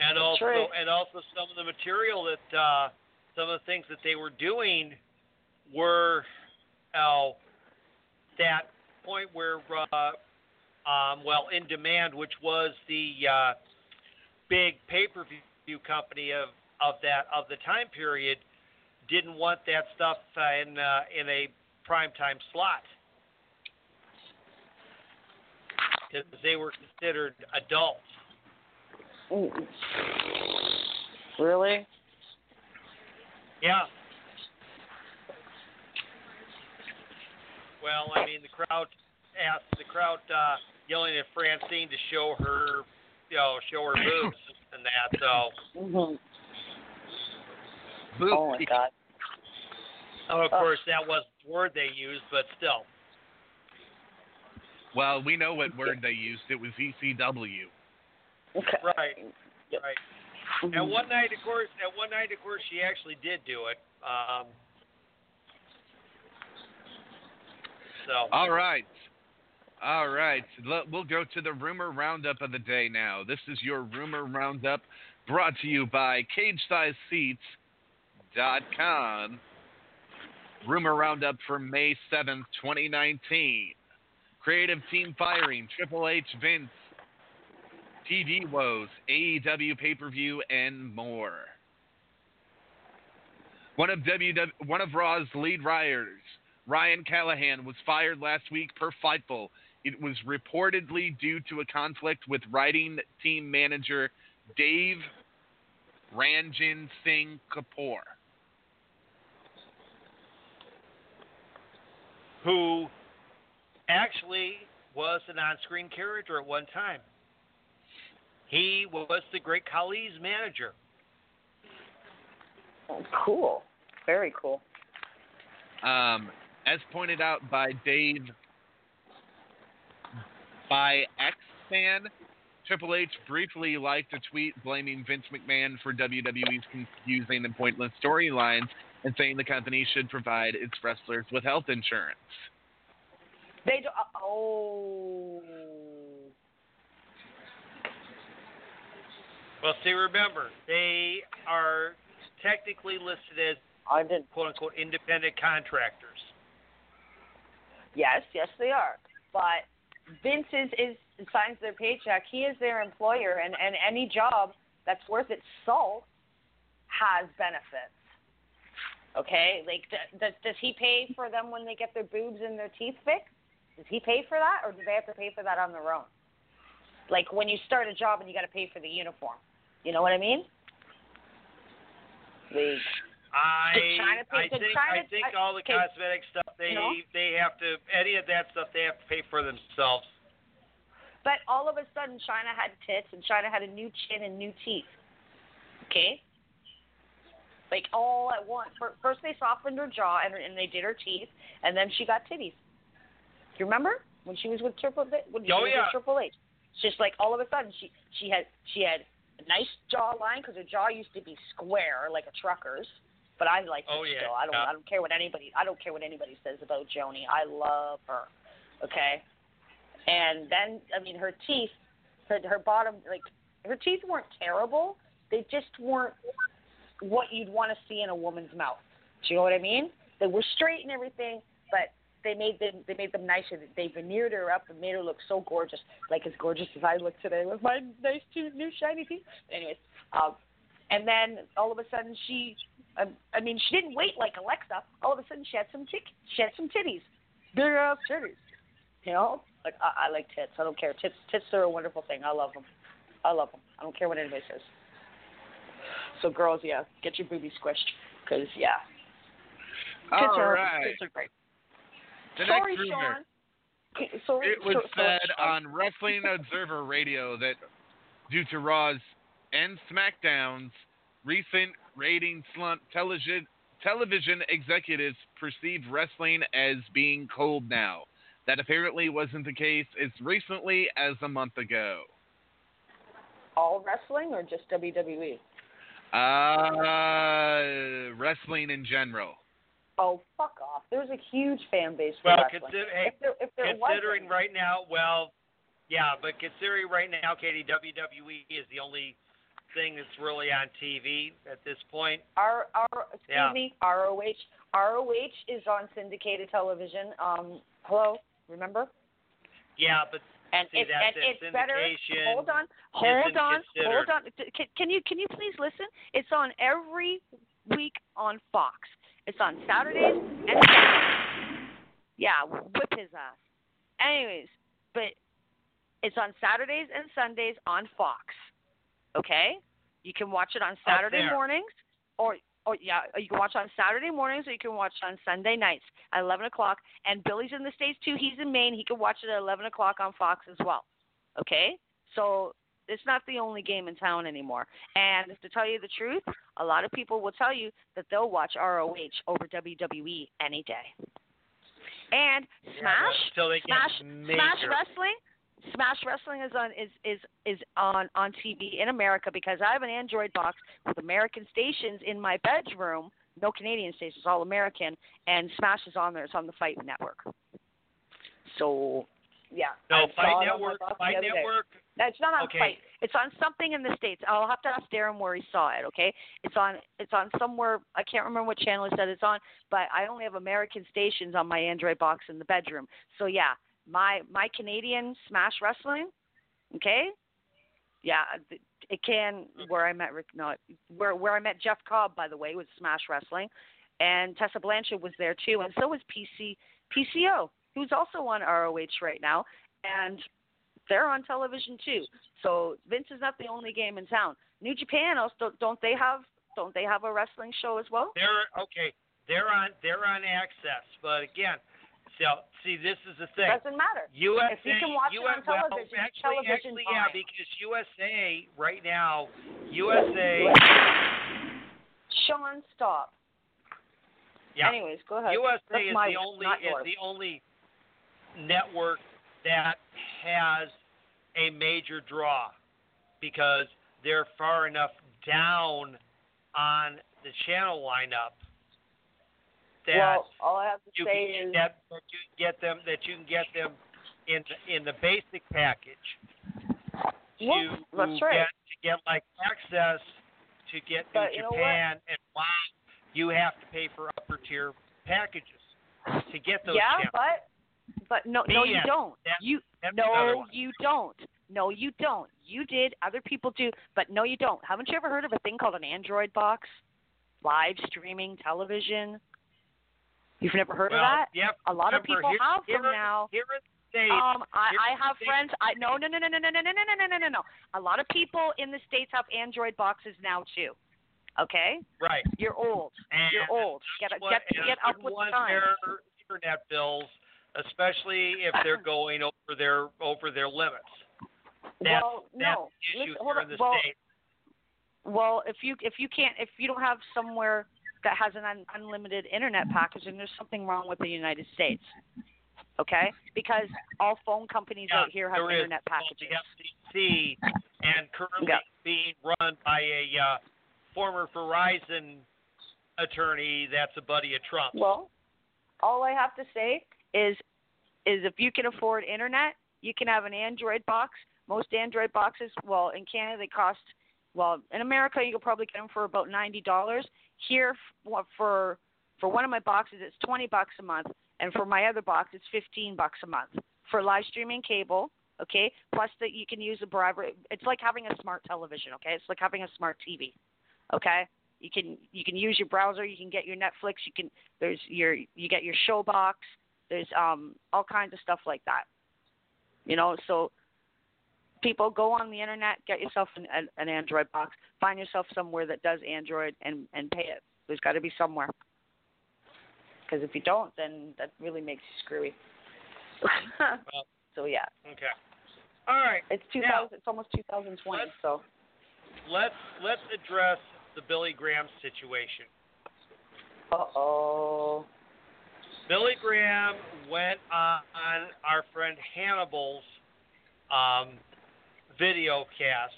and That's also right. and also some of the material that uh, some of the things that they were doing were uh, that point where uh, um, well in demand, which was the uh, big pay per view company of of that of the time period, didn't want that stuff uh, in uh, in a prime time slot because they were considered adults. Really? Yeah. Well, I mean, the crowd asked the crowd uh, yelling at Francine to show her, you know, show her boobs and that. So, hmm Oh my God. oh, of course, that wasn't the word they used, but still. Well, we know what word they used. It was E ECW. Okay. Right. Right. Mhm. And one night, of course, at one night, of course, she actually did do it. Um, so. All right. All right. We'll go to the rumor roundup of the day now. This is your rumor roundup brought to you by CagesideSeats.com. Rumor roundup for May 7th, 2019. Creative team firing, Triple H, Vince, TV woes, AEW pay per view, and more. One of WW, one of Raw's lead writers, Ryan Callahan, was fired last week per Fightful. It was reportedly due to a conflict with writing team manager Dave Ranjin Singh Kapoor. who actually was an on-screen character at one time. He was the Great Khali's manager. Oh, cool. Very cool. Um, as pointed out by Dave by X fan, Triple H briefly liked a tweet blaming Vince McMahon for WWE's confusing and pointless storylines and saying the company should provide its wrestlers with health insurance. They do. uh, Oh. Well, see, remember, they are technically listed as quote unquote independent contractors. Yes, yes, they are. But Vince is, is signs their paycheck. He is their employer, and and any job that's worth its salt has benefits. Okay, like does does he pay for them when they get their boobs and their teeth fixed? Does he pay for that, or do they have to pay for that on their own? Like when you start a job and you got to pay for the uniform. You know what I mean? Like, I Chyna I think Chyna- I think all the okay. cosmetic stuff they No? they have to any of that stuff they have to pay for themselves. But all of a sudden, Chyna had tits and Chyna had a new chin and new teeth. Okay? Like all at once. First, they softened her jaw and, and they did her teeth, and then she got titties. You remember when she was with Triple H? When she Oh, was yeah. with Triple H? It's just like all of a sudden she she had she had a nice jawline because her jaw used to be square like a trucker's. But I like Oh, yeah, still. I don't yeah. I don't care what anybody I don't care what anybody says about Joanie. I love her. Okay? And then I mean her teeth her her bottom like her teeth weren't terrible. They just weren't what you'd want to see in a woman's mouth. Do you know what I mean? They were straight and everything, but they made them they made them nicer. They veneered her up and made her look so gorgeous, like as gorgeous as I look today with my nice two new shiny teeth. Anyways, um, and then all of a sudden she, um, I mean she didn't wait like Alexa. All of a sudden she had some tick, she had some titties, big ass titties. You know, like I, I like tits. I don't care. Tits tits are a wonderful thing. I love them. I love them. I don't care what anybody says. So girls, yeah, get your boobies squished, cause yeah, tits All are right. tits are great. The Sorry, next rumor. Sean. Sorry, It was so- said on Wrestling Observer Radio that due to Raw's and SmackDown's recent rating slump, television television executives perceive wrestling as being cold now. That apparently wasn't the case as recently as a month ago. All wrestling or just? WWE? Uh, wrestling in general. Oh, fuck off. There's a huge fan base for Well, wrestling. consider, hey, if there, if there considering wasn't, right now, well, yeah, but considering right now, Katie, WWE is the only thing that's really on TV at this point. R, R, excuse Yeah. me, ROH. ROH is on syndicated television. Um, hello, remember? Yeah, but And, see, it, that's and it's better. Hold on, hold on, hold on. Can, can you can you please listen? It's on every week on Fox. It's on Saturdays and Sundays. Yeah, whip his ass. Anyways, but it's on Saturdays and Sundays on Fox. Okay, you can watch it on Saturday mornings, or or yeah, you can watch it on Saturday mornings, or you can watch it on Sunday nights at eleven o'clock. And Billy's in the states too. He's in Maine. He can watch it at eleven o'clock on Fox as well. Okay, so it's not the only game in town anymore. And to tell you the truth, a lot of people will tell you that they'll watch ROH over WWE any day. And Smash, but until they get Smash. Smash Wrestling, Smash Wrestling is on is is is on on TV in America because I have an Android box with American stations in my bedroom. No Canadian stations, all American, and Smash is on there. It's on the Fight Network. So, yeah. No, Fight saw it on my Network. Fight. Network. That's not on Okay. Fight. It's on something in the states. I'll have to ask Darren where he saw it. Okay, it's on it's on somewhere. I can't remember what channel it said it's on, but I only have American stations on my Android box in the bedroom. So yeah, my my Canadian Smash Wrestling. Okay, yeah, it can where I met Rick. No, where where I met Jeff Cobb by the way was Smash Wrestling, and Tessa Blanchard was there too, and so was PC PCO, who's also on ROH right now, and they're on television too. So Vince is not the only game in town. New Japan also don't they have don't they have a wrestling show as well? They're okay. They're on. They're on Access, but again, so see, this is the thing. Doesn't matter. USA, If you can watch it on US well, television, actually, television's actually, yeah, because USA right now, USA, Sean, stop. yeah, Anyways, go ahead. USA That's is my, the only is yours. the only network that has a major draw because they're far enough down on the channel lineup that well, all I have to you say can is get that you can get them that you can get them in the, in the basic package Well, to that's right. get to get like access to get to But? Japan and wow, you have to pay for upper tier packages to get those yeah, channels. but but no, no, you don't. That- you that's no, you don't. No, you don't. You did. Other people do, but no, you don't. Haven't you ever heard of a thing called an Android box? Live streaming television. You've never heard well, of that? Yep. A lot of people here, have here them now. Here in the States, Um, I, I have States- friends. I no, no, no, no, no, no, no, no, no, no, no, no, no. A lot of people in the states have Android boxes now too. Okay, Right. you're old. And You're old. Get what- get get up with the times. their internet bills, especially if they're going over their over their limits. That's, well, that's no. the issue Listen, hold here on. in the well, States. Well, if you if you can't if you don't have somewhere that has an un, unlimited internet package, and there's something wrong with the United States. Okay, because all phone companies Yeah, out here have internet packages. The FCC and currently Yeah. being run by a uh, former Verizon attorney that's a buddy of Trump. Well, all I have to say is is if you can afford internet, you can have an Android box. Most Android boxes, well, in Canada they cost well, in America you could probably get them for about ninety dollars. Here, for for one of my boxes, it's twenty bucks a month, and for my other box, it's fifteen bucks a month for live streaming cable. Okay, plus that you can use a bribery. It's like having a smart television. Okay, it's like having a smart TV. Okay, you can you can use your browser. You can get your Netflix. You can there's your you get your show box. There's um all kinds of stuff like that. You know, so people go on the internet, get yourself an, an, an Android box, find yourself somewhere that does Android, and and pay it. There's got to be somewhere. Because if you don't, then that really makes you screwy. Well, so yeah, okay. All right. it's 2000. Now- it's almost 2020. Let's- So Let's let's address the Billy Graham situation. uh oh. Billy Graham went on, on our friend Hannibal's um, video cast,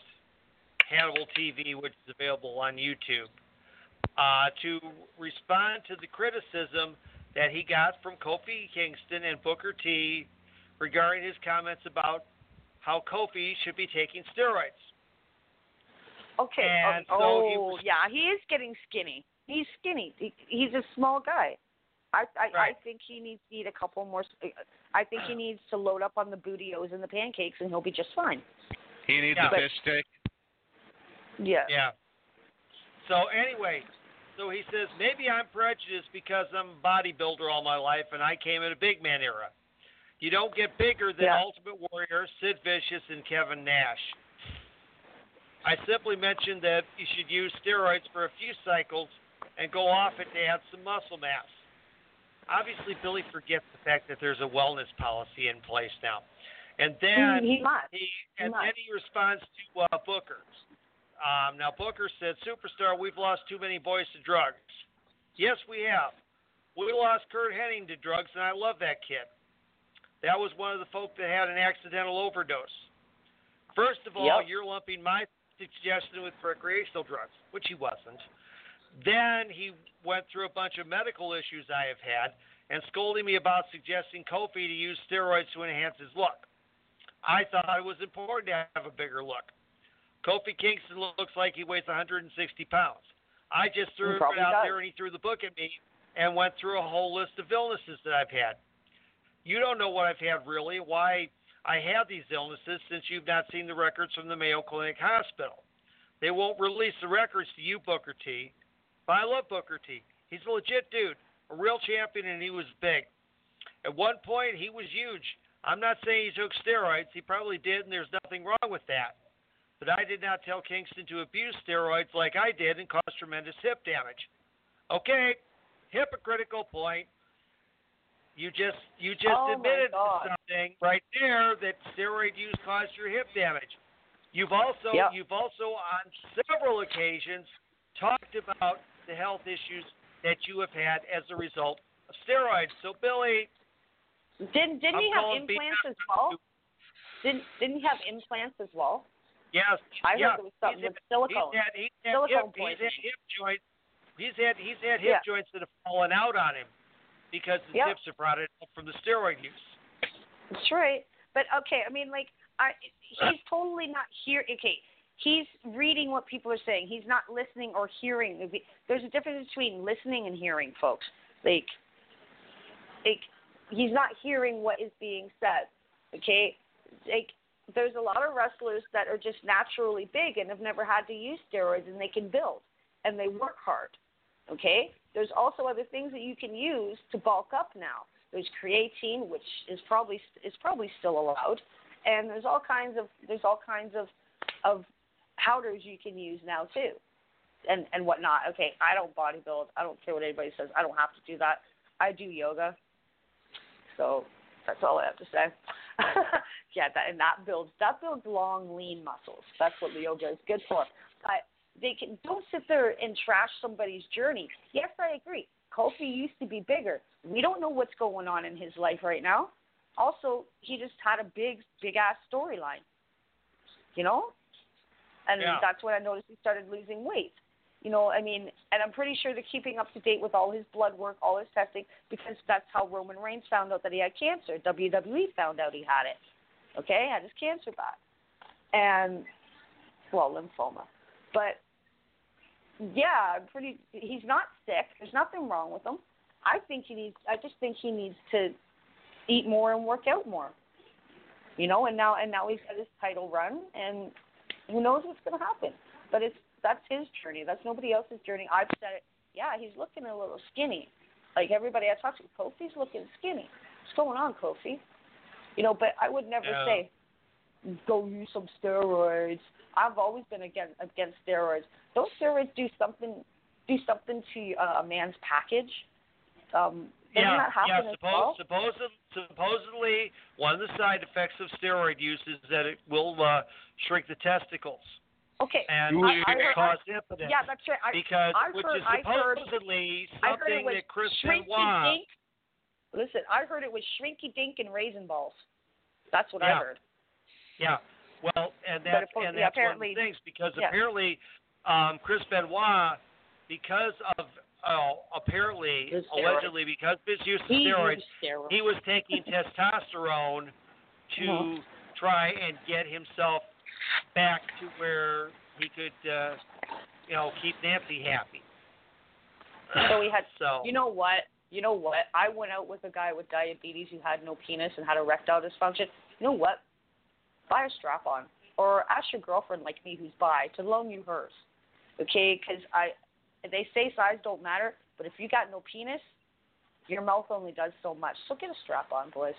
Hannibal TV, which is available on YouTube, uh, to respond to the criticism that he got from Kofi Kingston and Booker T regarding his comments about how Kofi should be taking steroids. Okay. And oh, so he oh, was- yeah, he is getting skinny. He's skinny. He, he's a small guy. I I, I think he needs to eat a couple more. I think he needs to load up on the bootios and the pancakes, and he'll be just fine. He needs Yeah. a fish stick. Yeah. Yeah. So anyway, so he says maybe I'm prejudiced because I'm a bodybuilder all my life and I came in a big man era. You don't get bigger than Yeah. Ultimate Warrior, Sid Vicious, and Kevin Nash. I simply mentioned that you should use steroids for a few cycles and go off it to add some muscle mass. Obviously, Billy forgets the fact that there's a wellness policy in place now. And then he, he must. he He and must. then he responds to uh, Booker. Um, now Booker said, "Superstar, we've lost too many boys to drugs." Yes, we have. We lost Curt Hennig to drugs, and I love that kid. That was one of the folk that had an accidental overdose. First of all, Yep. you're lumping my suggestion with recreational drugs, which he wasn't. Then he went through a bunch of medical issues I have had and scolding me about suggesting Kofi to use steroids to enhance his look. I thought it was important to have a bigger look. Kofi Kingston looks like he weighs 160 pounds. I just threw it out does. there and he threw the book at me and went through a whole list of illnesses that I've had. You don't know what I've had really, why I have these illnesses since you've not seen the records from the Mayo Clinic Hospital. They won't release the records to you, Booker T. But I love Booker T. He's a legit dude, a real champion, and he was big. At one point, he was huge. I'm not saying he took steroids. He probably did, and there's nothing wrong with that. But I did not tell Kingston to abuse steroids like I did and cause tremendous hip damage. Okay, hypocritical point. You just you just Oh, admitted something right there that steroid use caused your hip damage. You've also Yep. you've also on several occasions talked about the health issues that you have had as a result of steroids. So Billy, Didn't didn't he have implants as well? Didn't didn't he have implants as well? yes, I yeah, heard there was something he's with had- silicone. He's had, he's had Silicone hip, he's had hip joints. He's had he's had hip Yeah. joints that have fallen out on him because his Yep. hips have rotted up from the steroid use. That's right. But okay, I mean, like, I he's totally not here. Okay, he's reading what people are saying. He's not listening or hearing. There's a difference between listening and hearing, folks. Like, like he's not hearing what is being said. Okay, like there's a lot of wrestlers that are just naturally big and have never had to use steroids, and they can build and they work hard. Okay, there's also other things that you can use to bulk up now. There's creatine, which is probably is probably still allowed, and there's all kinds of there's all kinds of of powders you can use now too, and and whatnot. Okay, I don't bodybuild. I don't care what anybody says. I don't have to do that. I do yoga, so that's all I have to say. yeah, that and that builds that builds long, lean muscles. That's what the yoga is good for. But they can don't sit there and trash somebody's journey. Yes, I agree. Kofi used to be bigger. We don't know what's going on in his life right now. Also, he just had a big, big ass storyline. You know? And Yeah. that's when I noticed he started losing weight. You know, I mean, and I'm pretty sure they're keeping up to date with all his blood work, all his testing, because that's how Roman Reigns found out that he had cancer. WWE found out he had it. Okay, had his cancer back, and well, lymphoma. But yeah, I'm pretty. He's not sick. There's nothing wrong with him. I think he needs. I just think he needs to eat more and work out more. You know, and now and now he's got his title run, and who knows what's going to happen. But it's that's his journey. That's nobody else's journey. I've said it. Yeah, he's looking a little skinny. Like everybody I talk to, Kofi's looking skinny. What's going on, Kofi? You know, but I would never Yeah. say go use some steroids. I've always been against against steroids. Those steroids do something do something to uh, a man's package. Um, yeah, yeah. Suppose, well? supposedly, supposedly, one of the side effects of steroid use is that it will uh, shrink the testicles Okay, and I, I heard, cause impotence. yeah, that's right. I, because I've which heard, is I heard, supposedly I heard something that Chris shrinky Benoit. dink. Listen, I heard it was shrinky dink and raisin balls. That's what I heard. Yeah. Well, and But that's apparently- and that's one of the things because yeah. apparently um, Chris Benoit, because of oh, apparently allegedly because of his use of He steroids, used steroids. he was taking testosterone to Mhm. try and get himself back to where he could, uh, you know, keep Nancy happy. So we had. So You know what? You know what? I went out with a guy with diabetes who had no penis and had erectile dysfunction. You know what? Buy a strap on, or ask your girlfriend like me who's bi to loan you hers. Okay? Because I, they say size don't matter, but if you got no penis, your mouth only does so much. So get a strap on, boys.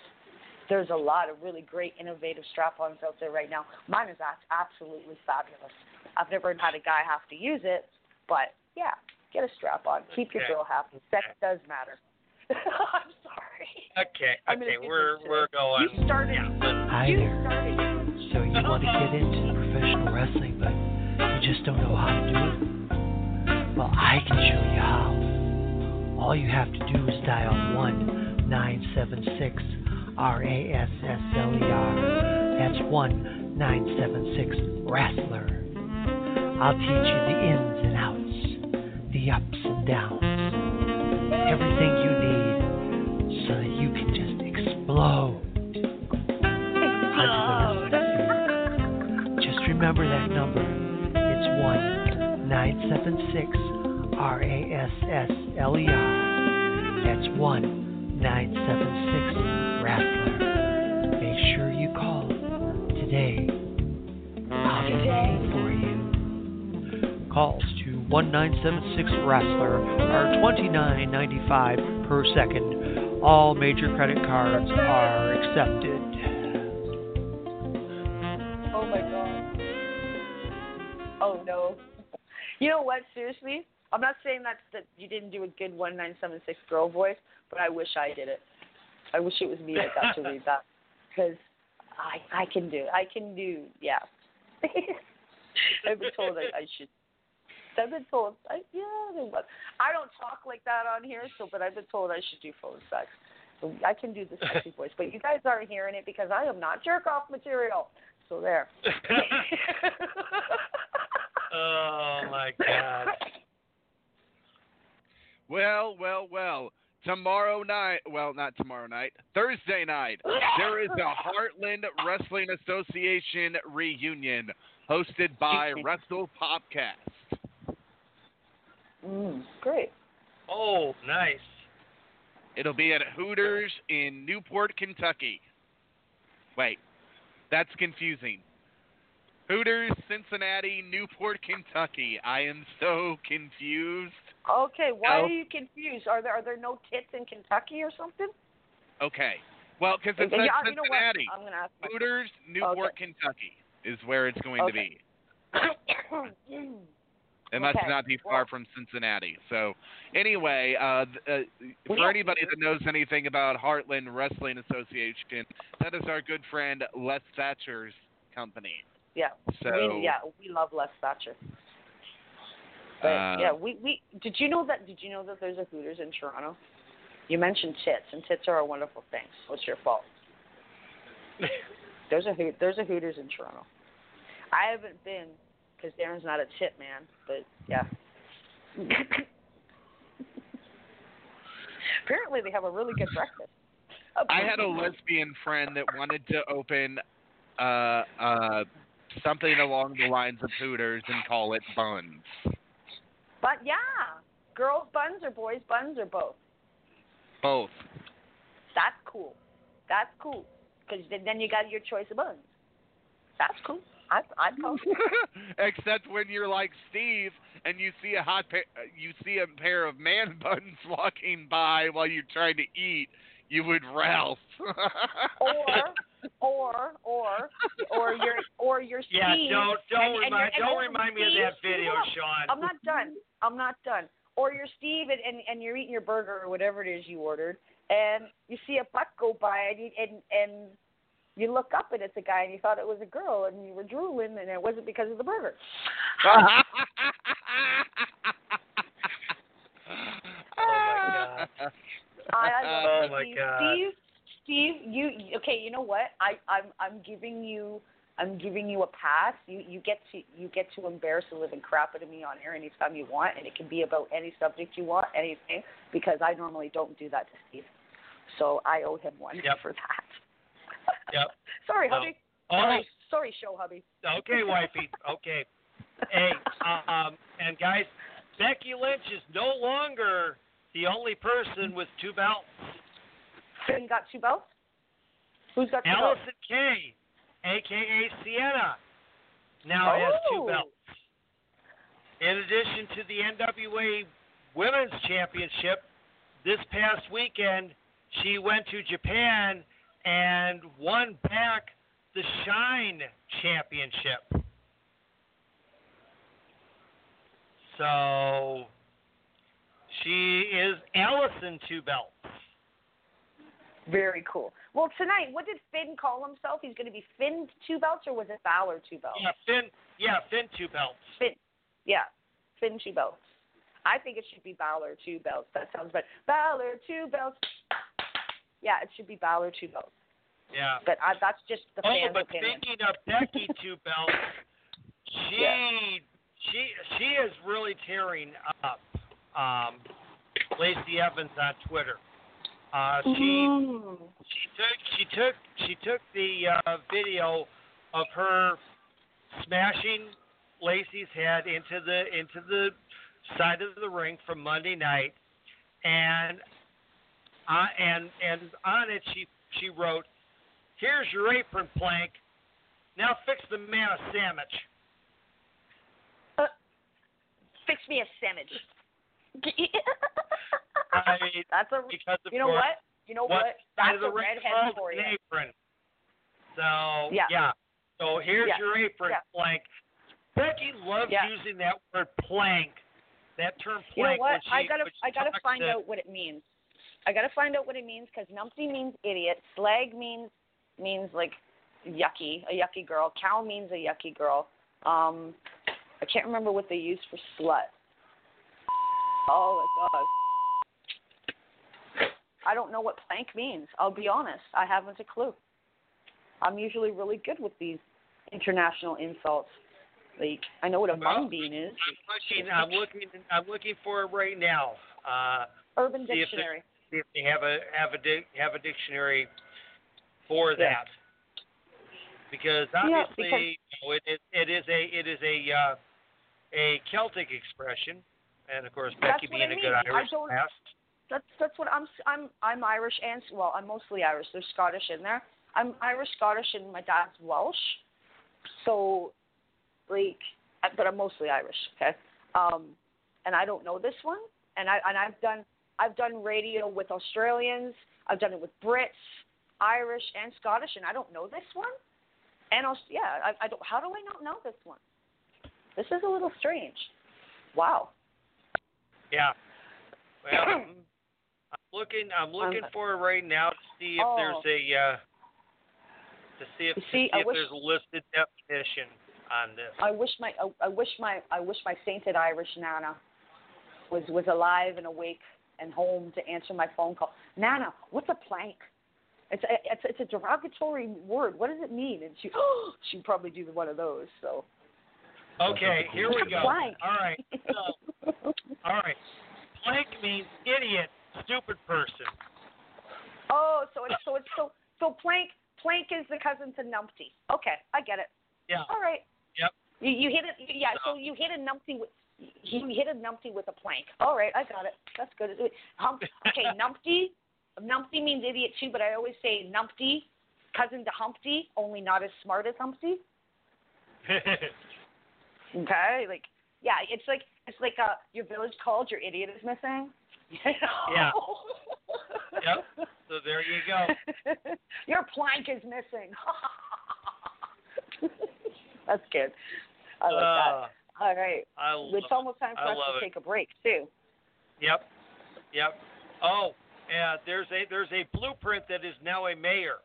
There's a lot of really great, innovative strap-ons out there right now. Mine is act- absolutely fabulous. I've never had a guy have to use it, but yeah, get a strap-on. Keep your Okay. girl happy. Sex does matter. I'm sorry. okay, I'm okay, we're we're going. You started. Hi you there. started. So you want to get into professional wrestling, but you just don't know how to do it? Well, I can show you how. All you have to do is dial one nine seven six R A S S L E R. That's one nine seven six Wrestler. I'll teach you the ins and outs, the ups and downs, everything you need so that you can just explode. field. Just remember that number. It's one nine seven six R A S S L E R. That's one nine seven six Wrestler. Make sure you call today. I'll get for you. Calls to one nine seven six Wrestler are twenty nine ninety five per second. All major credit cards are accepted. Oh my god. Oh no. You know what? Seriously, I'm not saying that that you didn't do a good one nine seven six girl voice, but I wish I did it. I wish it was me that got to read that because I I can do it. I can do yeah. I've been told I, I should. I've been told I yeah. I don't talk like that on here, so but I've been told I should do phone sex. So I can do the sexy voice, but you guys aren't hearing it because I am not jerk off material. So there. oh my God. Well, well, well. Tomorrow night, well, not tomorrow night, Thursday night, there is a Heartland Wrestling Association reunion hosted by Wrestle Popcast. Mm, great. Oh, nice. It'll be at Hooters in Newport, Kentucky. Wait, that's confusing. Hooters, Cincinnati, Newport, Kentucky. I am so confused. Okay, why Oh. are you confused? Are there are there no tits in Kentucky or something? Okay. Well, because it's Okay, yeah, you know what? Cincinnati. I'm gonna ask. Hooters, Newport, Kentucky is where it's going to be. It must Okay, not be far well- from Cincinnati. So, anyway, uh, uh, for anybody that knows anything about Heartland Wrestling Association, that is our good friend Les Thatcher's company. Yeah. So, we, yeah, we love Les Thatcher. But uh, yeah, we we did you know that did you know that there's a Hooters in Toronto? You mentioned tits, and tits are a wonderful thing. It's your fault. There's a Hoot there's a Hooters in Toronto. I haven't been because Darren's not a tit man, but yeah. Apparently, they have a really good breakfast. I had a lesbian friend that wanted to open uh, uh, something along the lines of Hooters and call it Buns. But yeah, girls buns or boys buns or both. Both. That's cool. That's cool. Because then, you got your choice of buns. That's cool. I go. Except when you're like Steve and you see a hot pair, uh, you see a pair of man buns walking by while you're trying to eat, you would Ralph. or or or or your or your Steve. Yeah, don't don't and, and remind and don't remind me of that video, hold. Sean. I'm not done. I'm not done. Or you're Steve and, and and you're eating your burger or whatever it is you ordered, and you see a butt go by and you, and and you look up and it's a guy and you thought it was a girl and you were drooling and it wasn't because of the burger. Oh my God. I, I love Oh, my Steve. God. Steve, Steve, you okay? You know what? I, I'm I'm giving you I'm giving you a pass. You you get to you get to embarrass the living crap out of me on air anytime you want, and it can be about any subject you want, anything, because I normally don't do that to Steve. So I owe him one Yep. for that. Yep. Sorry, So- hubby. Oh, Sorry, sorry, show hubby. okay, wifey. Okay. Hey, um, and guys, Becky Lynch is no longer the only person with two belts. Finn got two belts. Who's got two belts? Allysin Kay, aka Sienna, now has two oh. belts. In addition to the NWA Women's Championship, this past weekend she went to Japan and won back the Shine Championship. So she is Allison two belts. Very cool. Well, tonight, what did Finn call himself? He's going to be Finn two belts, or was it Balor two belts? Yeah, Finn. Yeah, Finn two belts. Finn. Yeah, Finn two belts. I think it should be Balor two belts. That sounds better. Balor two belts. Yeah, it should be Balor two belts. Yeah. But I, that's just the Oh, fans' but opinion. speaking of Becky two belts, she she she is really tearing up um, Lacey Evans on Twitter. Uh, she she took she took she took the uh, video of her smashing Lacey's head into the into the side of the ring from Monday night, and uh, and and on it she she wrote, "Here's your apron plank. Now fix the man a sandwich." Fix me a sandwich. I mean, That's a. because of You know course, what? You know what? That's a redhead for you. apron. So Yeah. So here's Yeah. your apron Yeah. plank. Becky loves Yeah. using that word plank. That term You know plank. what? she, I gotta I gotta find to- out what it means. I gotta find out what it means because numpty means idiot. Slag means means like yucky, a yucky girl. Cow means a yucky girl. Um, I can't remember what they use for slut. Oh my god. I don't know what plank means. I'll be honest. I haven't a clue. I'm usually really good with these international insults. Like I know what a Well, mung bean is. I'm looking. I'm looking. I'm looking for it right now. Uh, Urban see if they- Dictionary. see if they have a have a di- have a dictionary for Yeah. that. Because Yeah, obviously, because- you know, it, it it is a it is a uh, a Celtic expression, and of course Becky being I a good mean. Irish past. That's that's what I'm I'm I'm Irish and well I'm mostly Irish. There's Scottish in there. I'm Irish, Scottish, and my dad's Welsh. So, like, I- but I'm mostly Irish. Okay. Um, and I don't know this one. And I and I've done I've done radio with Australians. I've done it with Brits, Irish, and Scottish, and I don't know this one. And I'll, yeah, I, I don't. How do I not know this one? This is a little strange. Wow. Yeah. Well, I'm looking. I'm looking Um, for it right now to see if oh. there's a uh, to see if to see, see if wish- there's a listed definition on this. I wish my I, I wish my I wish my sainted Irish Nana was was alive and awake and home to answer my phone call. Nana, what's a plank? It's a, it's it's a derogatory word. What does it mean? And she oh, she'd probably do one of those. So Okay, here we go. plank? All right. So, all right. Plank means idiot, stupid person. oh, so it's so it's so so plank plank is the cousin to numpty. Okay, I get it. Yeah. All right. Yep. You, you hit it. Yeah. So you hit a numpty with. You hit a numpty with a plank. All right, I got it. That's good. Hump, okay, numpty. Numpty means idiot too, but I always say numpty, cousin to Humpty, only not as smart as Humpty. Okay, like yeah, it's like it's like uh your village called, your idiot is missing. Yeah. yep. So there you go. your plank is missing. That's good. I like Uh, that. All right. I love It's almost time for us to it. take a break too. Yep. Yep. Oh, yeah. There's a there's a blueprint that is now a mayor.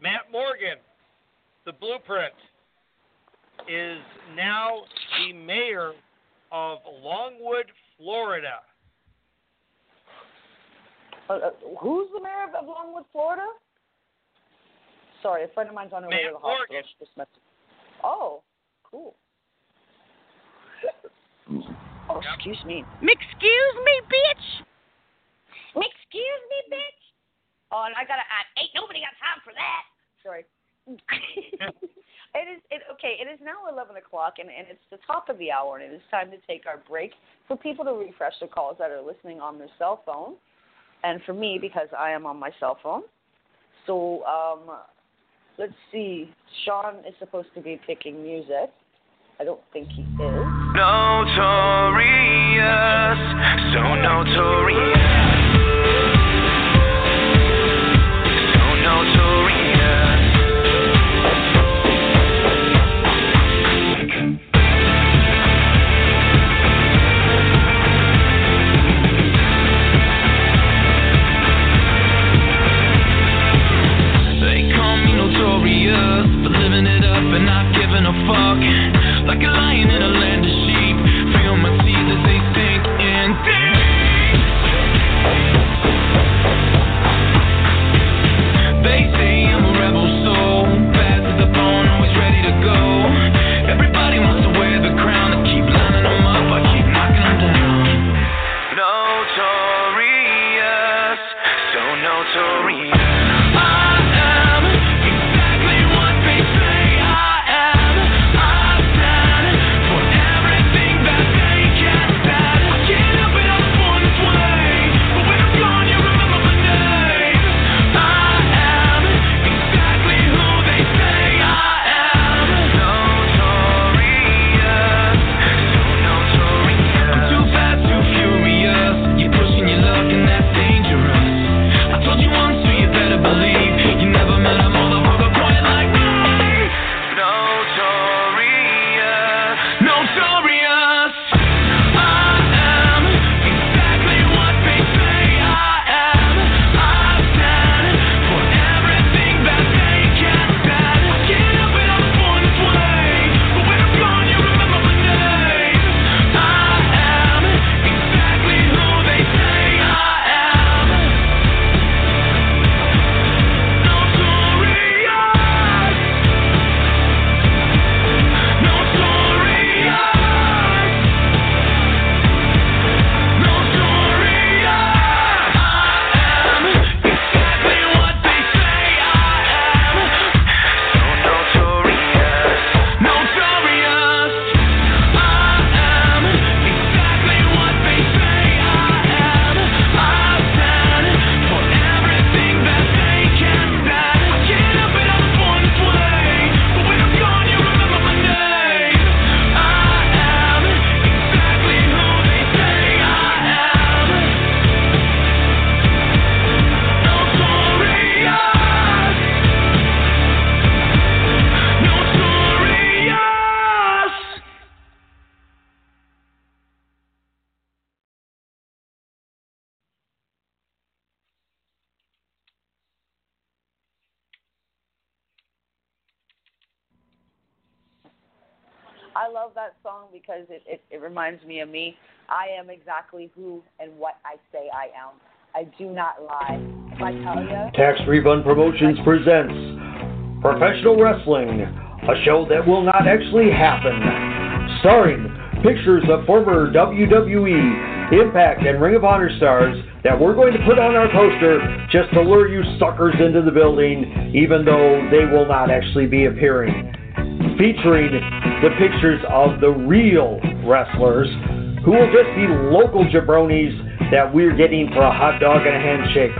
Matt Morgan, the blueprint, is now the mayor of Longwood, Florida. Uh, uh, who's the mayor of Longwood, Florida? Sorry, a friend of mine's on her way to the hospital. She just messaged. Oh, cool. Oh, excuse me. Excuse me, bitch. Excuse me, bitch. Oh, and I gotta add. Ain't nobody got time for that. Sorry. it is it okay. It is now eleven o'clock, and and it's the top of the hour, and it is time to take our break for people to refresh their calls that are listening on their cell phone, and for me because I am on my cell phone. So um, let's see. Sean is supposed to be picking music. I don't think he is. Notorious, so notorious. Because it, it, it reminds me of me. I am exactly who and what I say I am. I do not lie. If I tell you, Tax Refund Promotions presents Professional Wrestling, a show that will not actually happen. Starring pictures of former WWE, Impact, and Ring of Honor stars that we're going to put on our poster just to lure you suckers into the building, even though they will not actually be appearing. Featuring the pictures of the real wrestlers who will just be local jabronis that we're getting for a hot dog and a handshake.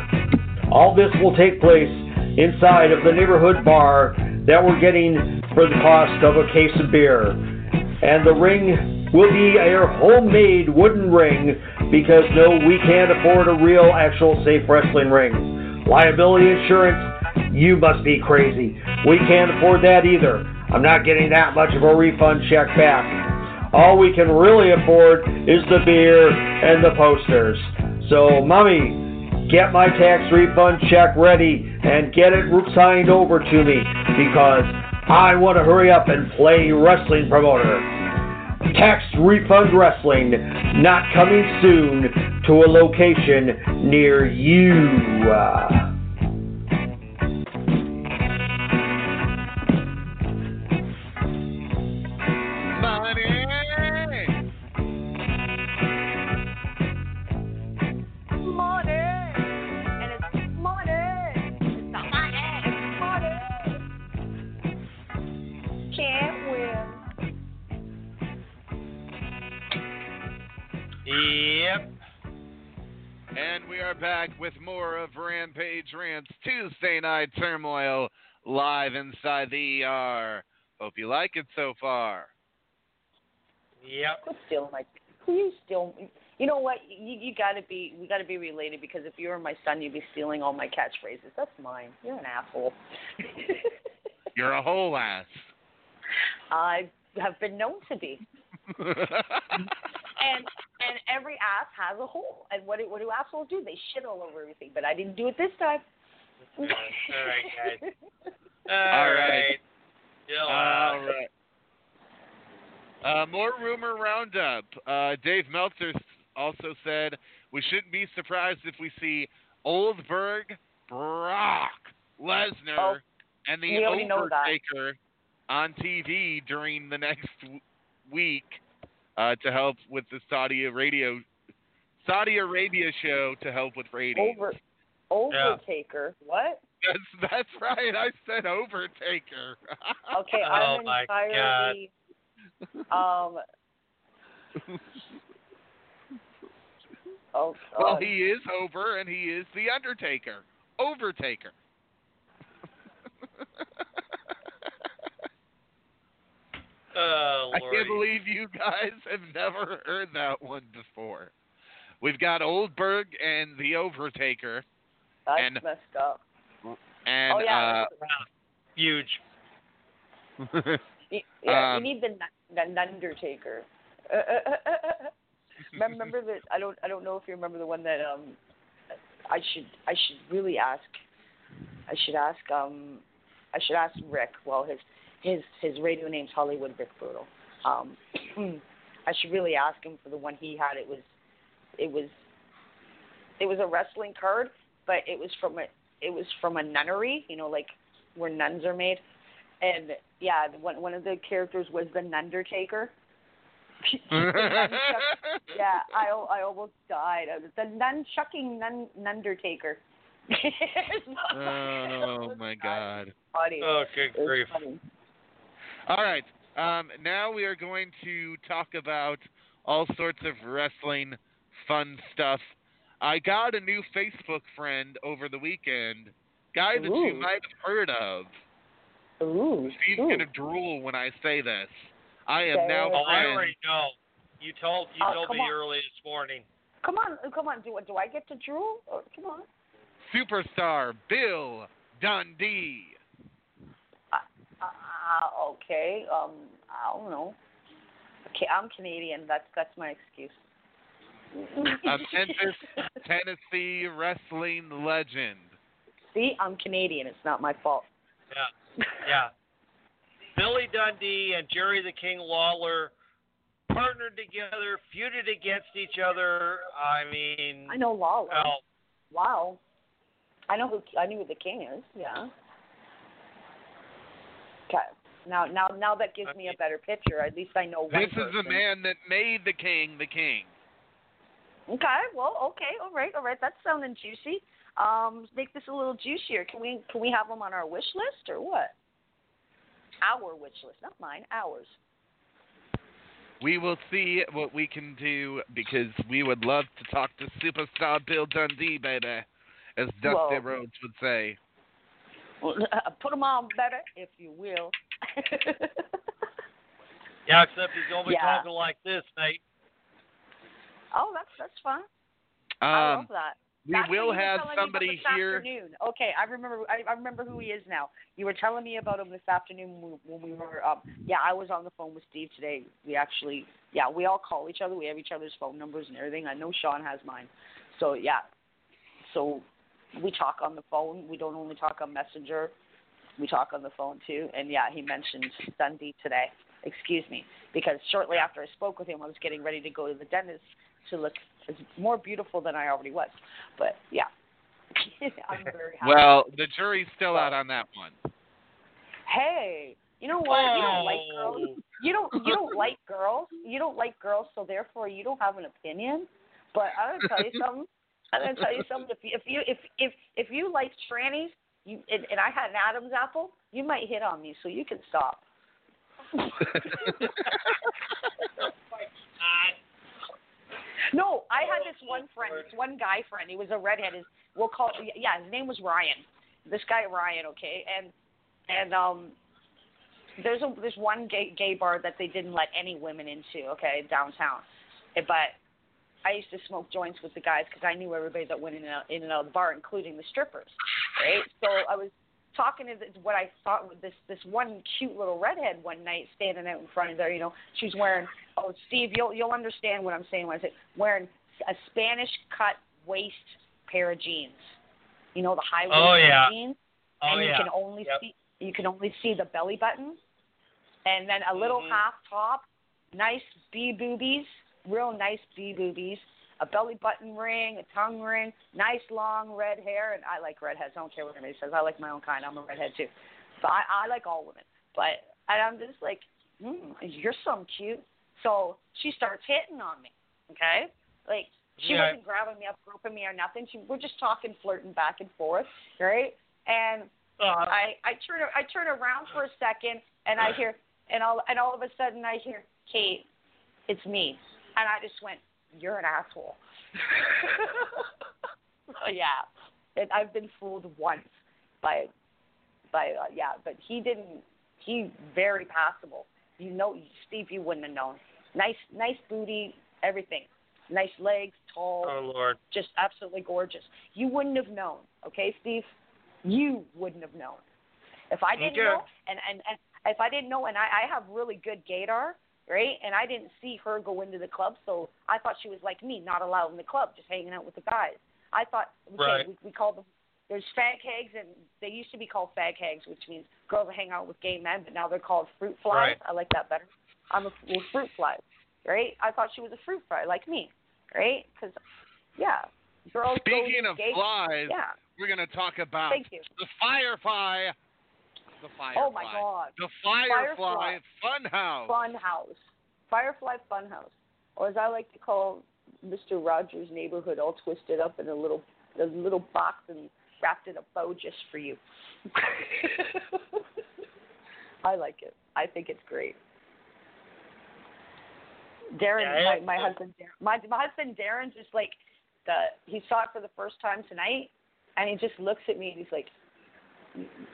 All this will take place inside of the neighborhood bar that we're getting for the cost of a case of beer. And the ring will be a homemade wooden ring because no, we can't afford a real, actual safe wrestling ring. Liability insurance, you must be crazy. We can't afford that either. I'm not getting that much of a refund check back. All we can really afford is the beer and the posters. So, mommy, get my tax refund check ready and get it signed over to me because I want to hurry up and play wrestling promoter. Tax Refund Wrestling, not coming soon to a location near you. And we are back with more of Rampage Rants Tuesday Night Turmoil live inside the ER. Hope you like it so far. Yep. Who's stealing my? Who you steal? You know what? You you gotta be. We gotta be related because if you were my son, you'd be stealing all my catchphrases. That's mine. You're an asshole. You're a whole ass. I have been known to be. And and every ass has a hole. And what do, what do assholes do? They shit all over everything. But I didn't do it this time. All right, guys. all right. right. All right. Uh, more rumor roundup. Uh, Dave Meltzer also said we shouldn't be surprised if we see Oldberg, Brock, Lesnar, Oh, and the we already know that. Overtaker on TV during the next w- week uh, to help with the Saudi Arabia Saudi Arabia show to help with ratings. Over Overtaker. What? That's that's right. I said Overtaker. Okay, Oh I'm my entirely um Oh Well, he is over, and he is the Undertaker. Overtaker. Oh, I can't believe you guys have never heard that one before. We've got Oldberg and the Overtaker, That's and- messed up. and oh yeah. Huge. uh, Y- Yeah, Um, you need the the Undertaker. remember that? I don't. I don't know if you remember the one that um. I should. I should really ask. I should ask. Um. I should ask Rick. Well, his his his radio name's Hollywood Rick Brutal. Um. I should really ask him for the one he had. It was. It was. It was a wrestling card, but it was from a. It was from a nunnery. You know, like where nuns are made. And yeah, the one one of the characters was the Nundertaker. yeah, I al- I almost died. I was the nun chucking nun Nundertaker. oh my God! Funny. Oh, good It grief. Funny. All right. Um, now we are going to talk about all sorts of wrestling fun stuff. I got a new Facebook friend over the weekend, guy that you might have heard of. Ooh, Steve's ooh. gonna drool when I say this. I am Say now it. Oh, I already know. You told you Oh, told me on. early this morning. Come on, come on. Do do I get to drool? Oh, come on. Superstar Bill Dundee. Uh, okay. Um, I don't know. Okay, I'm Canadian. That's that's my excuse. A Memphis, Tennessee wrestling legend. See, I'm Canadian. It's not my fault. Yeah. Yeah. Billy Dundee and Jerry the King Lawler partnered together, feuded against each other. I mean, I know Lawler. well, Wow. I know who I knew who the king is. Yeah. Now, now, now that gives me a better picture. At least I know one This is the man that made the king the king. Okay. Well, okay. All right. All right. That's sounding juicy. Um, make this a little juicier. Can we can we have them on our wish list or what? Our wish list, not mine. Ours. We will see what we can do because we would love to talk to superstar Bill Dundee, baby, as Dusty Whoa. Rhodes would say. Well, Put them on better, if you will. yeah, except he's gonna be Yeah. talking like this, mate. oh, that's that's fine. I Um, love that. we That's will have telling me about somebody here. Afternoon. Okay, I remember. I, I remember who he is now. You were telling me about him this afternoon when we, when we were. Um, yeah, I was on the phone with Steve today. We actually, yeah, we all call each other. We have each other's phone numbers and everything. I know Sean has mine. So yeah, so we talk on the phone. We don't only talk on Messenger. we talk on the phone too. And yeah, he mentioned Dundee today. Excuse me, because shortly after I spoke with him, I was getting ready to go to the dentist to look more beautiful than I already was. But yeah, I'm very happy. Well, the jury's still out on that one. hey, you know what? You don't like Oh. girls. You don't. You don't like girls. You don't like girls, so therefore you don't have an opinion. But I'm gonna tell you something. I'm gonna tell you something. If you if you if if if you like trannies, you and, and I had an Adam's apple, you might hit on me, so you can stop. No, I had this one friend, this one guy friend. He was a redhead. His we'll call yeah, his name was Ryan. This guy Ryan, okay, and and um, there's a there's one gay gay bar that they didn't let any women into, okay, downtown. But I used to smoke joints with the guys because I knew everybody that went in and out, in and out of the bar, including the strippers, right? So I was talking to this, what I thought was this this one cute little redhead one night standing out in front of there. You know, she's wearing. Oh, Steve, you'll you'll understand what I'm saying when I say wearing a Spanish cut waist pair of jeans. You know the high waist Oh, yeah. jeans, Oh, and you yeah. can only Yep. see you can only see the belly button, and then a little Mhm. half top, nice B boobies, real nice B boobies, a belly button ring, a tongue ring, nice long red hair, and I like redheads. I don't care what anybody says. I like my own kind. I'm a redhead too, but I, I like all women. But and I'm just like, mm, you're so cute. So she starts hitting on me. Okay, like she Yeah. wasn't grabbing me up, groping me or nothing. She, we're just talking, flirting back and forth, right? And Uh, I I turn I turn around for a second and I hear and all and all of a sudden I hear Kate, it's me, and I just went, you're an asshole. yeah, and I've been fooled once by by uh, yeah, but he didn't. He very passable. You know, Steve, you wouldn't have known. Nice nice booty, everything. Nice legs, tall oh Lord. just absolutely gorgeous. You wouldn't have known, okay, Steve? You wouldn't have known. If I didn't know, and, and, and if I didn't know, and I, I have really good gaydar, right? And I didn't see her go into the club, so I thought she was like me, not allowed in the club, just hanging out with the guys. I thought, okay, Right. we, we call them, there's fag hags, and they used to be called fag hags, which means girls that hang out with gay men, but now they're called fruit flies. Right. I like that better. I'm a well, fruit fly, right? I thought she was a fruit fly, like me, right? Because, yeah, girls Speaking of gay, flies, yeah. we're going to talk about the Firefly. The Firefly. Oh my God. The Firefly, Firefly. Funhouse. Fun house, Firefly Fun House, or as I like to call Mr. Rogers' neighborhood, all twisted up in a little a little box and wrapped in a bow just for you. I like it. I think it's great. Darren, Yeah, my, my good. husband, Darren, my my husband Darren, just like the he saw it for the first time tonight, and he just looks at me and he's like,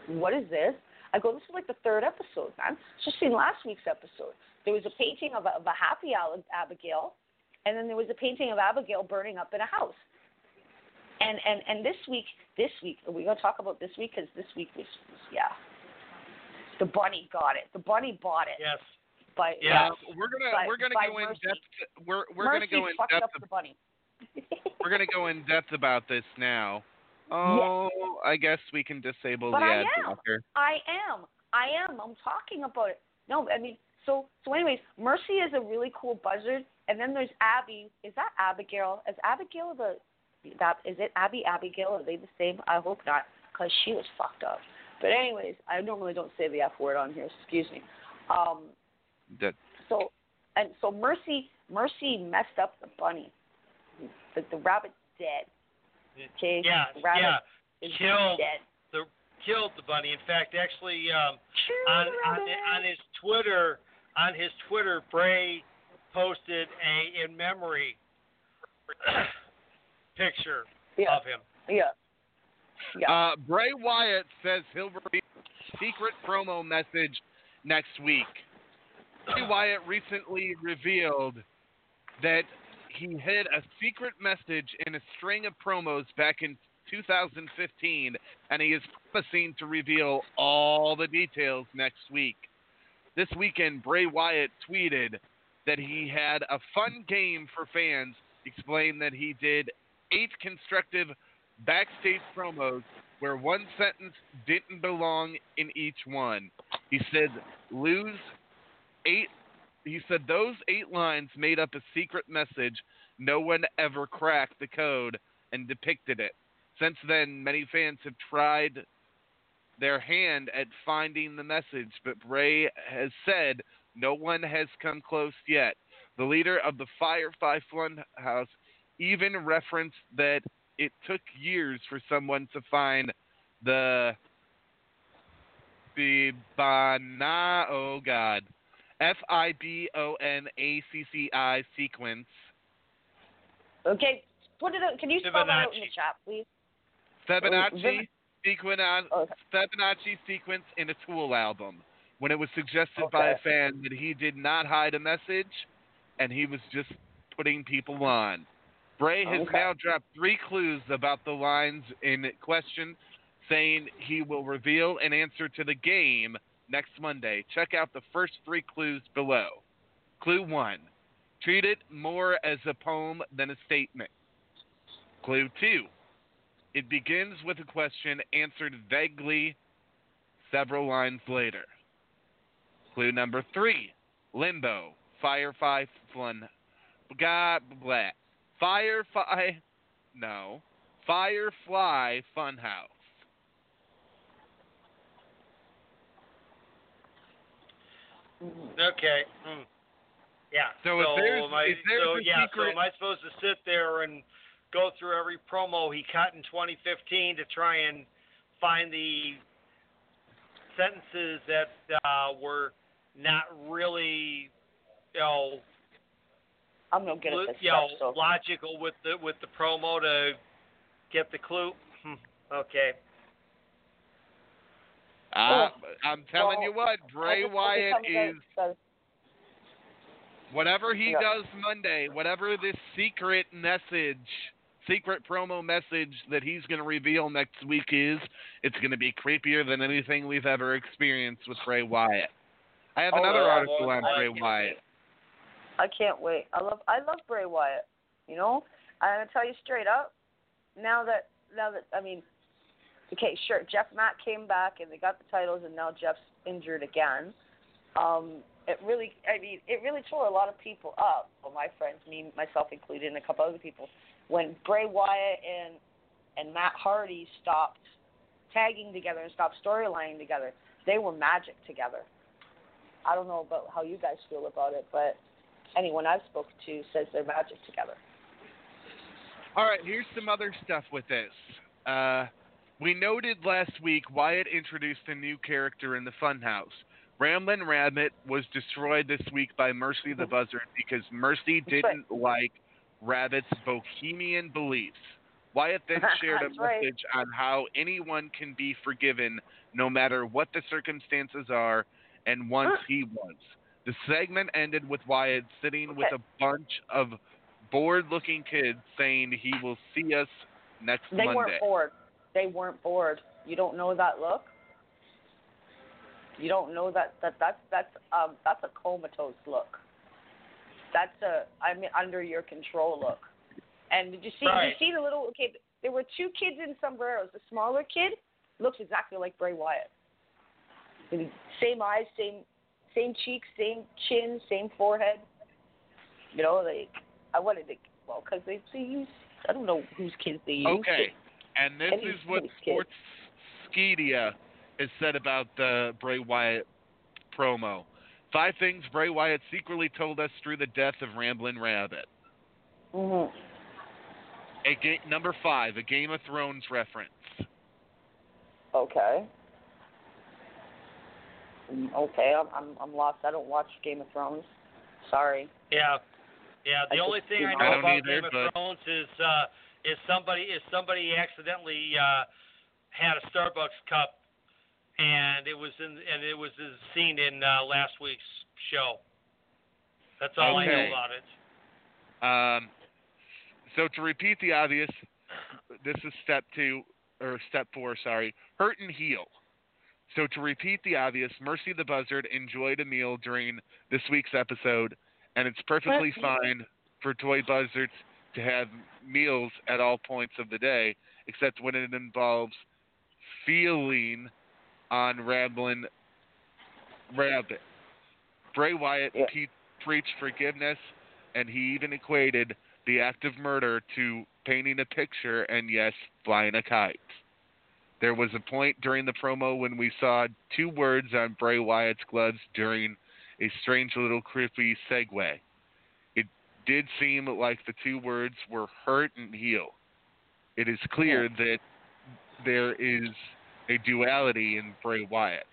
"What is this?" I go, "This is like the third episode, man. Just seen last week's episode. There was a painting of a, of a happy Abigail, and then there was a painting of Abigail burning up in a house. And and and this week, this week, are we gonna talk about this week? Because this week was, was yeah, the bunny got it. The bunny bought it. Yes. By Yeah, we're gonna by- we're gonna go in depth. We're we're Mercy gonna go in depth. up the bunny. We're gonna go in depth about this now. Oh, I guess we can disable But the I ad am. blocker. I am. I am. I'm talking about it. No, I mean, so so. Anyways, Mercy is a really cool buzzard, and then there's Abby. Is that Abigail? Is Abigail the that? Is it Abby Abigail? Are they the same? I hope not, because she was fucked up. But anyways, I normally don't say the F word on here. Excuse me. Um. That So and so Mercy Mercy messed up the bunny. The the rabbit's dead. Okay. Yeah, rabbit yeah. is Killed dead. the killed the bunny. In fact, actually, um, on on on his Twitter, on his Twitter, Bray posted a in memory picture Yeah. of him. Yeah. Yeah. Uh, Bray Wyatt says he'll reveal a secret promo message next week. Bray Wyatt recently revealed that he hid a secret message in a string of promos back in 2015, and he is promising to reveal all the details next week. This weekend, Bray Wyatt tweeted that he had a fun game for fans, explained that he did eight constructive backstage promos where one sentence didn't belong in each one. He said, lose eight. He said those eight lines made up a secret message. No one ever cracked the code and depicted it. Since then, many fans have tried their hand at finding the message, but Bray has said no one has come close yet. The leader of the Firefly Funhouse even referenced that it took years for someone to find the Fibonacci, oh God, F I B O N A C C I sequence. Okay, put it. Out, can you spell that out in the chat, please? Fibonacci Oh, sequence, Fibonacci sequence in a Tool album. When it was suggested by a fan that he did not hide a message, and he was just putting people on. Bray has Okay. now dropped three clues about the lines in question, saying he will reveal an answer to the game next Monday. Check out the first three clues below. Clue one: treat it more as a poem than a statement. Clue two: it begins with a question answered vaguely several lines later. Clue number three Limbo, Firefly Fun. Blah, blah. Firefly. No. Firefly Funhouse. Okay. Hmm. Yeah. So if there's- am I, if there's so a yeah, so am I supposed to sit there and go through every promo he cut in 2015 to try and find the sentences that uh, were not really, you know, I'm no good lo- at this you stuff. know, So logical with the with the promo to get the clue? Hmm. Okay. Uh, I'm telling Well, you what, Bray I just- I Wyatt is me that- whatever he Yeah. does Monday, whatever this secret message, secret promo message that he's going to reveal next week is, it's going to be creepier than anything we've ever experienced with Bray Wyatt. I have Oh, another yeah, article well, on I Bray can't Wyatt. I can't wait. I love I love Bray Wyatt. You know, I'm gonna tell you straight up. Now that now that I mean, okay, sure. Jeff Mack came back and they got the titles, and now Jeff's injured again. Um, it really, I mean, it really tore a lot of people up. Well, my friends, me myself included, and a couple other people, when Bray Wyatt and and Matt Hardy stopped tagging together and stopped storylining together. They were magic together. I don't know about how you guys feel about it, but anyone I've spoken to says they're magic together. All right, here's some other stuff with this. Uh, we noted last week Wyatt introduced a new character in the Funhouse. Ramblin' Rabbit was destroyed this week by Mercy the Buzzard because Mercy didn't like Rabbit's bohemian beliefs. Wyatt then shared a right. message on how anyone can be forgiven no matter what the circumstances are and once he was. The segment ended with Wyatt sitting with a bunch of bored looking kids saying he will see us next They Monday. weren't bored. They weren't bored. You don't know that look. You don't know that that that's that's um that's a comatose look. That's a I'm under your control look. And did you see Right. did you see the little okay there were two kids in sombreros. The smaller kid looks exactly like Bray Wyatt. Same eyes, same same cheeks, same chin, same forehead. You know, like I wanted to well because they they use I don't know whose kids they use. Okay. And this Any is what kid's kid. Sportskeeda has said about the Bray Wyatt promo. Five things Bray Wyatt secretly told us through the death of Ramblin' Rabbit. hmm A ga- number five, a Game of Thrones reference. Okay. Mm, Okay, I'm I'm I'm lost. I don't watch Game of Thrones. Sorry. Yeah, yeah. The I only just thing I know know. I about either, Game of but- Thrones is uh, is somebody is somebody accidentally uh, had a Starbucks cup, and it was in and it was a scene in uh, last week's show. That's all I know about it. Um, so to repeat the obvious, this is step two or step four. Sorry, hurt and heal. So to repeat the obvious, Mercy the Buzzard enjoyed a meal during this week's episode, and it's perfectly fine for toy buzzards to have meals at all points of the day, except when it involves feeling on Ramblin' Rabbit. Bray Wyatt pe- preached forgiveness, and he even equated the act of murder to painting a picture and, yes, flying a kite. There was a point during the promo when we saw two words on Bray Wyatt's gloves during a strange little creepy segue. Did seem like the two words were hurt and heal. It is clear that there is a duality in Bray Wyatt.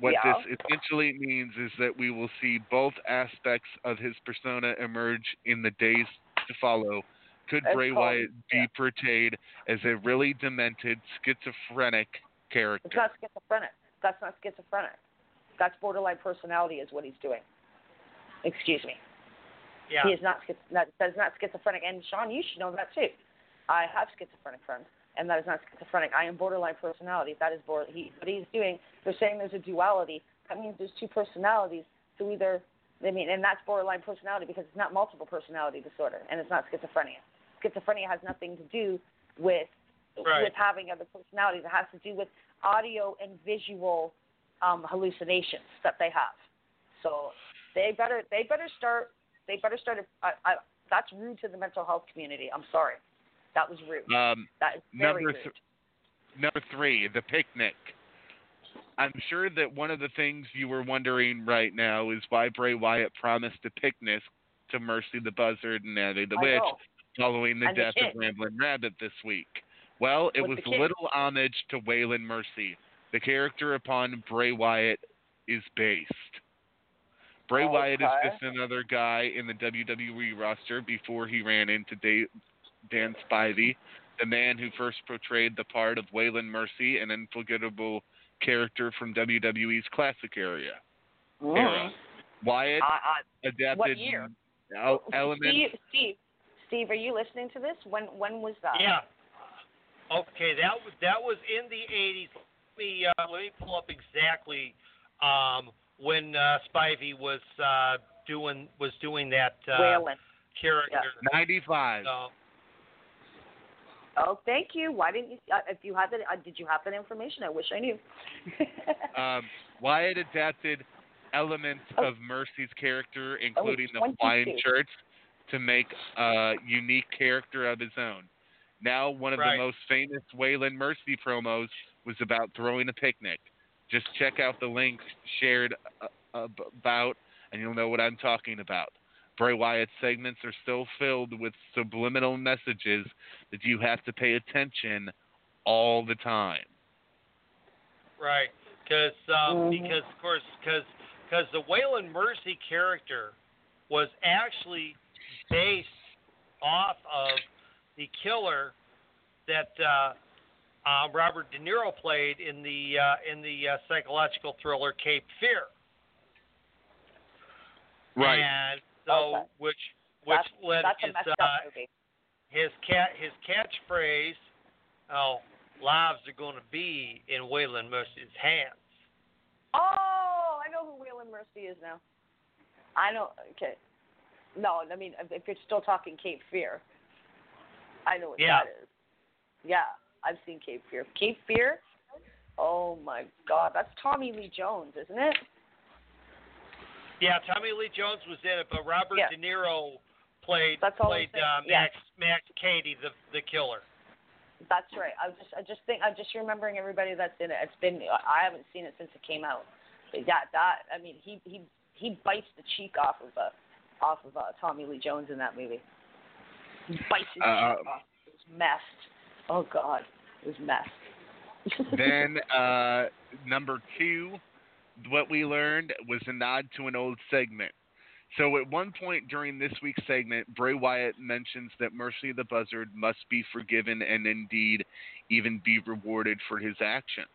What Yeah. this essentially means is that we will see both aspects of his persona emerge in the days to follow. Could Bray Wyatt be portrayed as a really demented, schizophrenic character? It's not schizophrenic. That's not schizophrenic. That's borderline personality, is what he's doing. Excuse me. Yeah. He is not that, is not schizophrenic. And Sean, you should know that too. I have schizophrenic friends, and that is not schizophrenic. I am borderline personality. That is bor- he. What he's doing, they're saying there's a duality. That means there's two personalities. So either, I mean, and that's borderline personality because it's not multiple personality disorder, and it's not schizophrenia. Schizophrenia has nothing to do with Right. with having other personalities. It has to do with audio and visual um, hallucinations that they have. So they better they better start they better start. I, I, that's rude to the mental health community. I'm sorry, that was rude. Um, that is very number rude. th- number three, the picnic. I'm sure that one of the things you were wondering right now is why Bray Wyatt promised a picnic to Mercy the Buzzard and Natty the I Witch know. following the And death kid. of Ramblin' Rabbit this week. Well, it With was the kid. little homage to Waylon Mercy, the character upon Bray Wyatt is based. Bray Wyatt is Okay. just another guy in the WWE roster before he ran into Da- Dan Spivey, the man who first portrayed the part of Waylon Mercy, an unforgettable character from WWE's classic area. Era. Wyatt I, I, adapted what year? el- elements. Steve, Steve, Steve, are you listening to this? When when was that? Yeah. Okay, that was that was in the 80s. Let me uh, let me pull up exactly um, when uh, Spivey was uh, doing was doing that uh, Waylon. character. 95. So, Oh, thank you. Why didn't you? Uh, if you had that, uh, did you have that information? I wish I knew. Um, Wyatt adapted elements Oh. of Mercy's character, including the 22. Hawaiian shirts, to make a unique character of his own. Now, one of Right. the most famous Waylon Mercy promos was about throwing a picnic. Just check out the link shared uh, about, and you'll know what I'm talking about. Bray Wyatt's segments are still filled with subliminal messages that you have to pay attention all the time. right, because um, Mhm. because of course because because the Waylon Mercy character was actually based off of the killer that uh, uh, Robert De Niro played in the uh, in the uh, psychological thriller Cape Fear. Right. And so, Okay. which which that's, led that's his uh, his cat his catchphrase, "Oh, lives are going to be in Waylon Mercy's hands." Oh, I know who Waylon Mercy is now. I know. Okay. No, I mean, if if you're still talking Cape Fear, I know what Yeah. that is. Yeah, I've seen Cape Fear. Cape Fear. Oh my God, that's Tommy Lee Jones, isn't it? Yeah, Tommy Lee Jones was in it, but Robert Yeah. De Niro played That's played saying. uh, Yeah. Max Max Cady, the the killer. That's right. I just, I just think, I'm just remembering everybody that's in it. It's been, I haven't seen it since it came out. But yeah, that, I mean, he, he, he bites the cheek off of, uh, off of uh, Tommy Lee Jones in that movie. He bites his Uh, cheek off. It was messed. Oh God, it was mess. then uh, number two, what we learned was a nod to an old segment. So at one point during this week's segment, Bray Wyatt mentions that Mercy the Buzzard must be forgiven and indeed even be rewarded for his actions.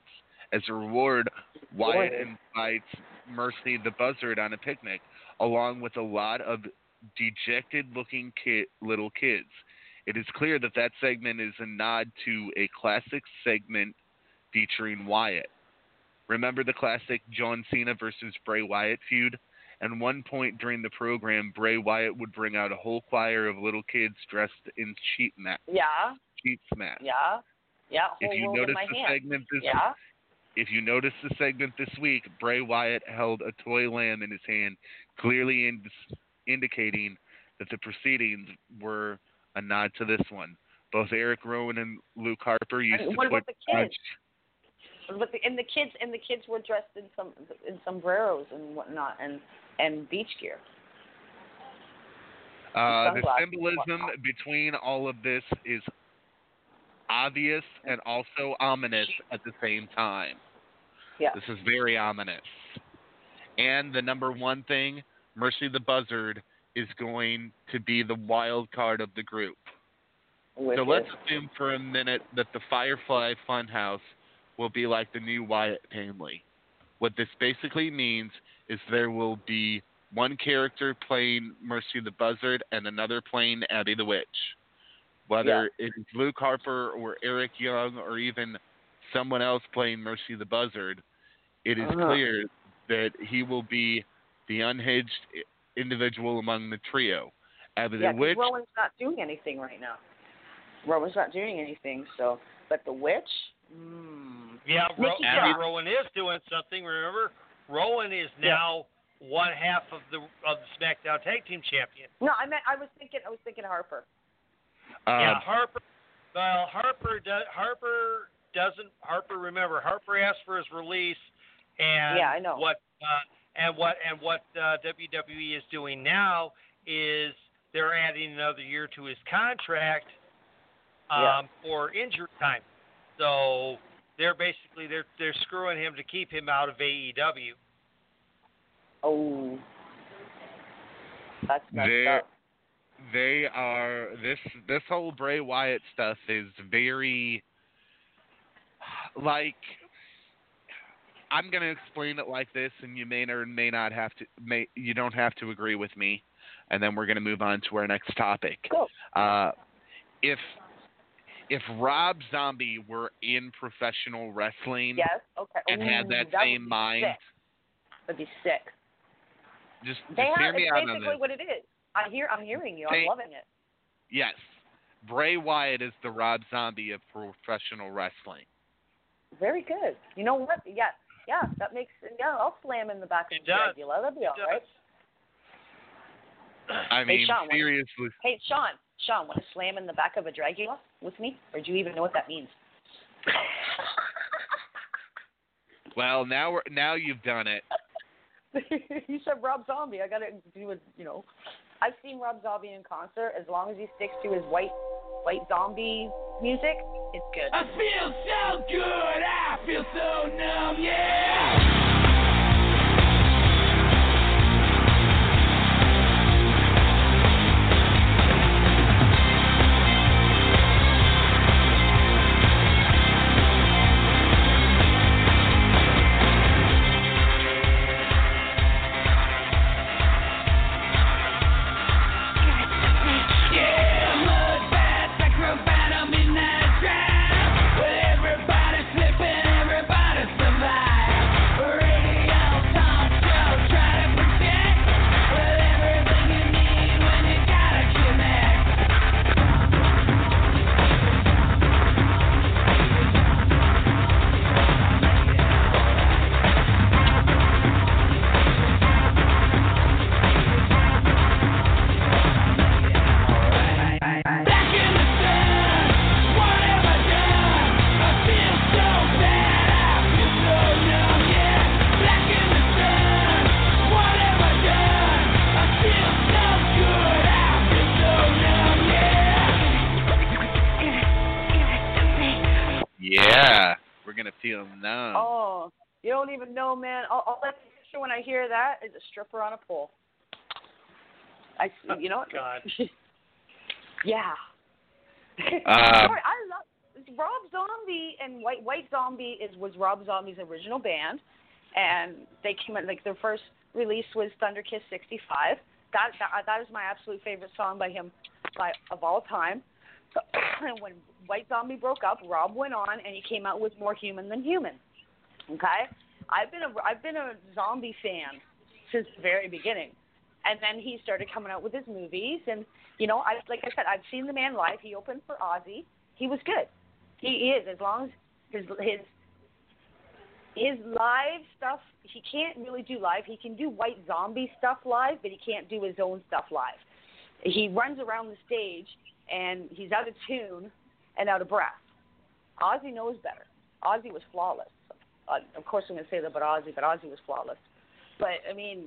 As a reward, Wyatt invites Mercy the Buzzard on a picnic, along with a lot of dejected-looking kid, little kids. It is clear that that segment is a nod to a classic segment featuring Wyatt. Remember the classic John Cena versus Bray Wyatt feud? At one point during the program, Bray Wyatt would bring out a whole choir of little kids dressed in sheep mat, yeah, sheep's mat. yeah, Yeah, If you notice the hand. segment this Yeah. if you notice the segment this week, Bray Wyatt held a toy lamb in his hand, clearly in, indicating that the proceedings were a nod to this one. Both Eric Rowan and Luke Harper used And to what about the kids? But the, and the kids and the kids were dressed in some in sombreros and whatnot and and beach gear. Uh, the symbolism between all of this is obvious and also ominous at the same time. Yeah. This is very ominous. And the number one thing, Mercy the Buzzard is going to be the wild card of the group. Which so let's assume for a minute that the Firefly Funhouse will be like the new Wyatt family. What this basically means is there will be one character playing Mercy the Buzzard and another playing Abby the Witch. Whether it's Luke Harper or Eric Young or even someone else playing Mercy the Buzzard, it is Uh-huh. clear that he will be the unhinged individual among the trio. Abby yeah, the 'cause Witch Rowan's not doing anything right now. Rowan's not doing anything. So, but the witch. Mm. Yeah, Ro- Abby Cross. Rowan is doing something. Remember, Rowan is Yeah. now one half of the of the SmackDown Tag Team Champion. No, I meant I was thinking I was thinking Harper. Uh, yeah, Harper. Well, Harper does. Harper doesn't. Harper, remember, Harper asked for his release, and Yeah, I know. what uh, and what and what uh, WWE is doing now is they're adding another year to his contract um, Yeah. for injury time. So they're basically they're they're screwing him to keep him out of AEW. Oh, that's messed They're- up. they are this this whole Bray Wyatt stuff is very like I'm gonna explain it like this, and you may or may not have to may you don't have to agree with me, and then we're gonna move on to our next topic. Go. Uh, if if Rob Zombie were in professional wrestling Yes. Okay. and had Ooh, that same mind, Sick. That'd be sick. just, just They hear me out on this. basically what it is. I hear. I'm hearing you. They- I'm loving it. Yes, Bray Wyatt is the Rob Zombie of professional wrestling. Very good. You know what? Yeah. Yeah. That makes. Yeah. I'll slam in the back of It the does. Dragula. That'd be all does. right. I Hey, mean, Sean, what- seriously. Hey, Sean. Sean, want to slam in the back of a Dragula with me, or do you even know what that means? Well, now we're now you've done it. you said Rob Zombie. I gotta do it. You know, I've seen Rob Zombie in concert. As long as he sticks to his white, white zombie music, it's good. I feel so good, I feel so numb, yeah. We're gonna feel numb. Oh, you don't even know, man. All, all I can picture when I hear that is a stripper on a pole. I, you know, what? God. yeah. Uh, Sorry, I love Rob Zombie and White White Zombie is was Rob Zombie's original band, and they came out like their first release was Thunder Kiss '65. That, that that is my absolute favorite song by him, by of all time. And when White Zombie broke up, Rob went on and he came out with More Human Than Human. Okay, I've been a I've been a zombie fan since the very beginning, and then he started coming out with his movies, and you know, I like I said, I've seen the man live. He opened for Ozzy. He was good. He is as long as his his his live stuff. He can't really do live. He can do White Zombie stuff live, but he can't do his own stuff live. He runs around the stage and he's out of tune and out of breath. Ozzy knows better. Ozzy was flawless. Uh, of course, I'm going to say that about Ozzy, but Ozzy was flawless. But I mean,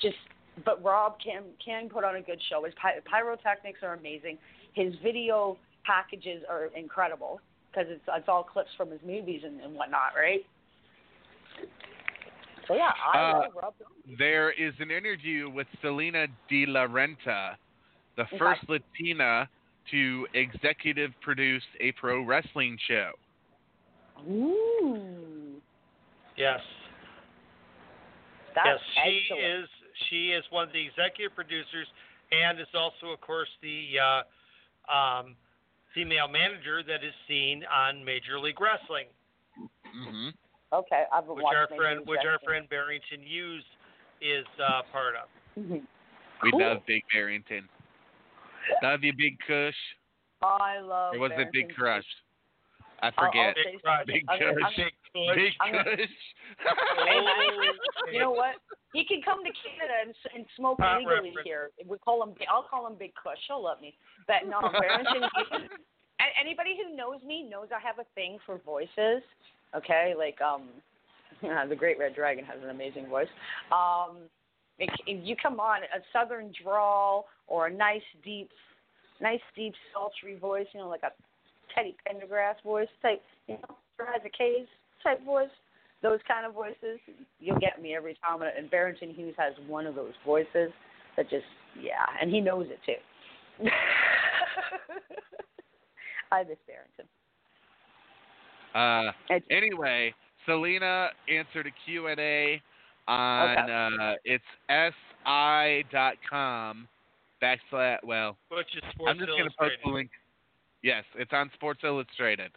just but Rob can can put on a good show. His py- pyrotechnics are amazing. His video packages are incredible because it's it's all clips from his movies and, and whatnot, right? So yeah, I Uh, love Rob. There is an interview with Salina De La Renta, the Okay. first Latina to executive produce a pro wrestling show. Ooh, Yes. that's yes, she excellent. is. She is one of the executive producers, and is also, of course, the uh, um, female manager that is seen on Major League Wrestling, hmm Okay, I've been which our Major friend, League which our friend Barrington Hughes is uh, part of. Mhm. We Cool. love Big Barrington. Love you, Big Kush. I love. Or was it Big Crush? I I'll- I'll forget. say Crush. Big I'm Kush. Big Kush. Big Kush. You know what? He can come to Canada and, and smoke Pot legally reference. here. We call him. I'll call him Big Kush. He'll love me. But no, Barrington. Hughes- anybody who knows me knows I have a thing for voices. Okay, like um, the Great Red Dragon has an amazing voice. Um, if if you come on a southern drawl or a nice deep, nice deep sultry voice, you know, like a Teddy Pendergrass voice type, you know, Isaac Hayes type voice, those kind of voices, you'll get me every time. And Barrington Hughes has one of those voices that just, yeah, and he knows it too. I miss Barrington. Uh, anyway, Salina answered a Q&A on Okay. uh, it's si.com backslash, well, Which is Sports I'm just going to post the link. Yes, it's on Sports Illustrated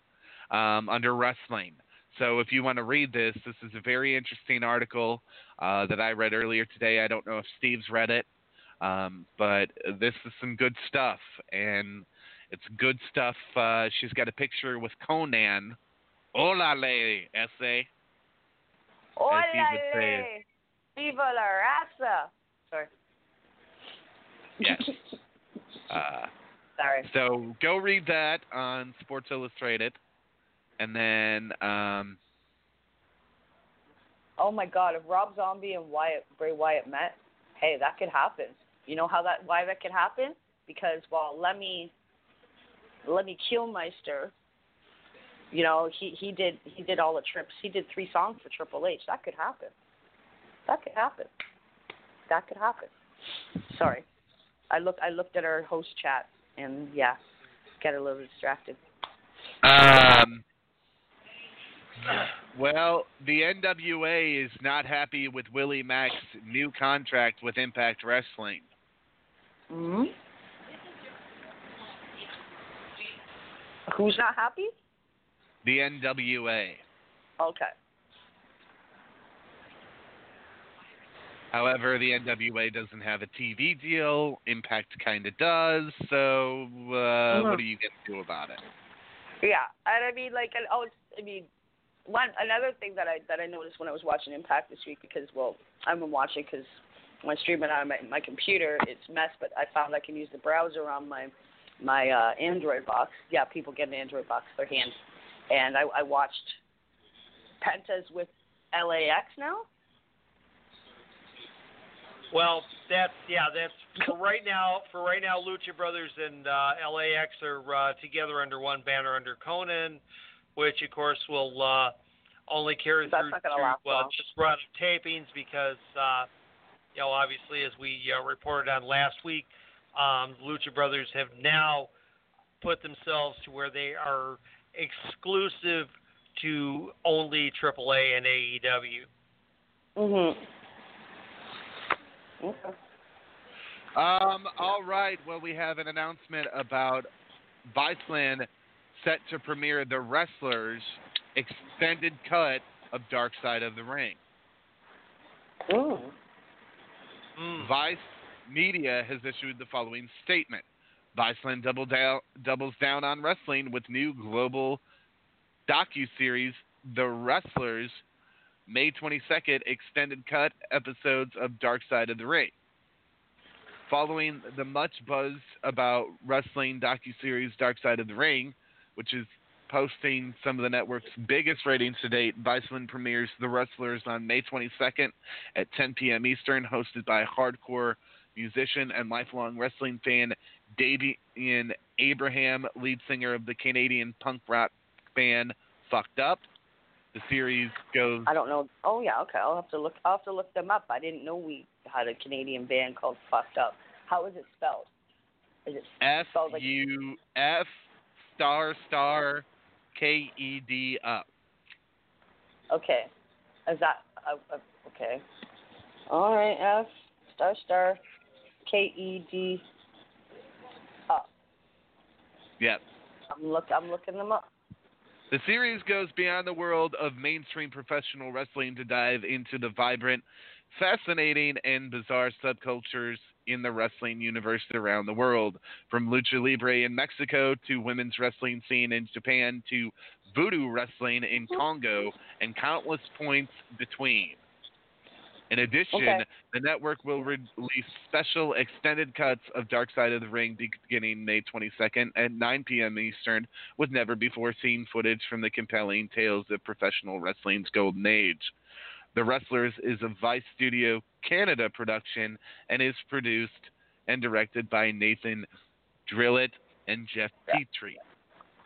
um, under wrestling. So if you want to read this, this is a very interesting article uh, that I read earlier today. I don't know if Steve's read it, um, but this is some good stuff, and it's good stuff. Uh, she's got a picture with Konnan. Hola, lady, essay. As he would say it. Viva la raza! Sorry. Yes. Uh, Sorry. So go read that on Sports Illustrated, and then um, Oh my God! If Rob Zombie and Wyatt Bray Wyatt met, hey, that could happen. You know how that? Why that could happen? Because well, Lemmy, Lemmy Kilmister, you know, he he did he did all the trips. He did three songs for Triple H. That could happen. That could happen. That could happen. Sorry, I looked I looked at our host chat and yeah, got a little distracted. um, well, the NWA is not happy with Willie Mack's new contract with Impact Wrestling. hmm Who's not happy? The NWA. Okay. However, the NWA doesn't have a TV deal. Impact kind of does. So, uh, what are you going to do about it? Yeah, and I mean, like, and oh, I mean, one another thing that I that I noticed when I was watching Impact this week because well, I've been watching because when I stream it on my my computer, it's mess, but I found I can use the browser on my my uh, Android box. Yeah, people get an Android box for their hand, and I, I watched Pentas with LAX now. Well, that's yeah, that's for right now. For right now, Lucha Brothers and uh, LAX are uh, together under one banner under Konnan, which of course will uh, only carry That's through, last uh, this run of tapings because uh, you know obviously as we uh, reported on last week, um, Lucha Brothers have now put themselves to where they are exclusive to only AAA and AEW. Mhm. Okay. Um, all right. Well, we have an announcement about Viceland set to premiere The Wrestlers extended cut of Dark Side of the Ring. Ooh. Vice Media has issued the following statement. Viceland double down, doubles down on wrestling with new global docu series The Wrestlers May 22nd extended cut episodes of Dark Side of the Ring. Following the much buzz about wrestling docu-series Dark Side of the Ring, which is posting some of the network's biggest ratings to date, Viceland premieres The Wrestlers on May 22nd at 10 p.m. Eastern, hosted by hardcore musician and lifelong wrestling fan Damian Abraham, lead singer of the Canadian punk rock band Fucked Up. The series goes. I don't know. Oh yeah, okay. I'll have to look. I'll have to look them up. I didn't know we had a Canadian band called Fucked Up. How is it spelled? Is it F spelled like U F star star K E D up. okay? Is that uh, uh, okay? All right. F star star K E D. Yep. I'm look. I'm looking them up. The series goes beyond the world of mainstream professional wrestling to dive into the vibrant, fascinating, and bizarre subcultures in the wrestling universe around the world, from lucha libre in Mexico to women's wrestling scene in Japan to voodoo wrestling in Congo and countless points between. In addition, Okay. The network will re- release special extended cuts of Dark Side of the Ring beginning May 22nd at 9 p.m. Eastern, with never before seen footage from the compelling tales of professional wrestling's golden age. The Wrestlers is a Vice Studio Canada production and is produced and directed by Nathan Drillot and Jeff Petry.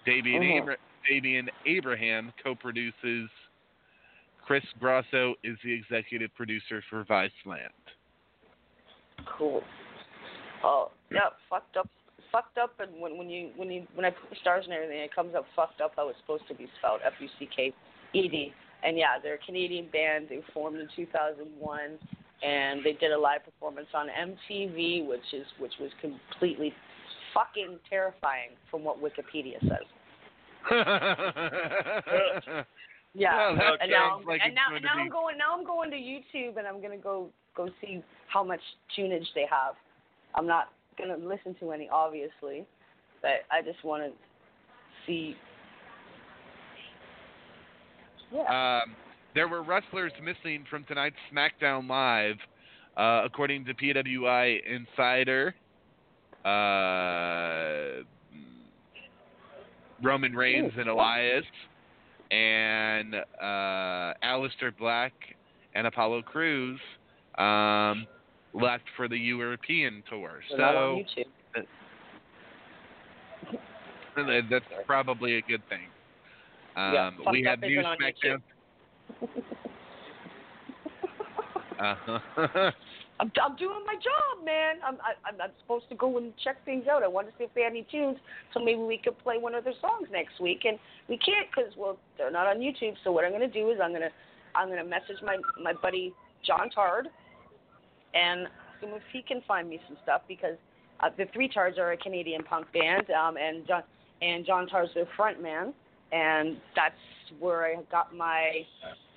Damian, Mhm. Abra- Abraham co produces. Chris Grosso is the executive producer for Viceland. Cool. Oh yeah, fucked up, fucked up, and when when you when you when I put the stars and everything, it comes up fucked up how it's supposed to be spelled, F U C K E D. And yeah, they're a Canadian band. They formed in 2001, and they did a live performance on MTV, which is which was completely fucking terrifying from what Wikipedia says. Yeah, Well, and now, like and now, now I'm going. Now I'm going to YouTube, and I'm gonna go go see how much tunage they have. I'm not gonna listen to any, obviously, but I just want to see. Yeah. Um, there were wrestlers missing from tonight's SmackDown Live, uh, according to PWI Insider. Uh, Roman Reigns and Elias, and uh, Aleister Black and Apollo Crews um, left for the European tour. They're So that's probably a good thing. Um, Yeah, we have new SmackDown. Uh-huh. I'm, I'm doing my job, man. I'm I, I'm supposed to go and check things out. I want to see if they had any tunes, so maybe we could play one of their songs next week. And we can't because well, they're not on YouTube. So what I'm gonna do is I'm gonna I'm gonna message my my buddy John Tard and see if he can find me some stuff because uh, the Three Tards are a Canadian punk band, um, and John and John Tard's their front man, and that's where I got my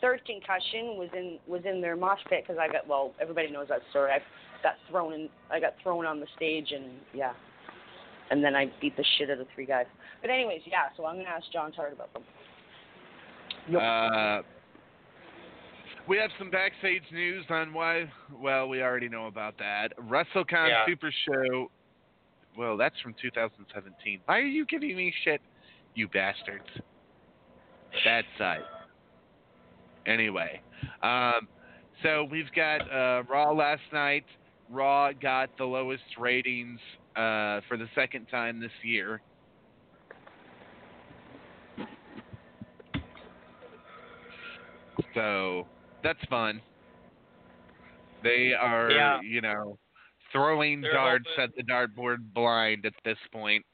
third concussion was in was in their mosh pit because I got well everybody knows that story. I got thrown in I got thrown on the stage and yeah, and then I beat the shit out of three guys. But anyways, yeah. So I'm gonna ask John Tard about them. Uh, we have some backstage news on why. Well, we already know about that. WrestleCon Yeah. Super Show. Well, that's from 2017. Why are you giving me shit, you bastards? Bad side. Anyway, um, so we've got uh, Raw last night. Raw got the lowest ratings uh, for the second time this year. So that's fun. They are, Yeah. you know, throwing They're darts hoping- at the dartboard blind at this point.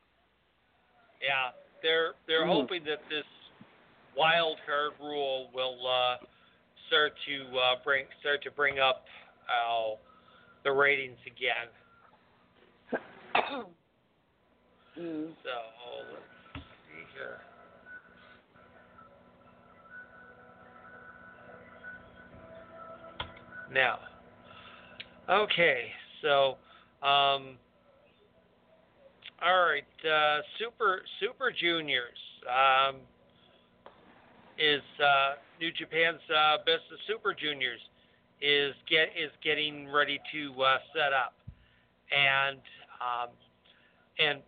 Yeah, they're they're Mhm. hoping that this wild card rule will uh, start to uh, bring start to bring up uh, the ratings again. Mm. So let's see here. Now, okay, so um, all right, uh, super super juniors. Um, is uh, New Japan's uh, Best of Super Juniors is get is getting ready to uh, set up, and um, and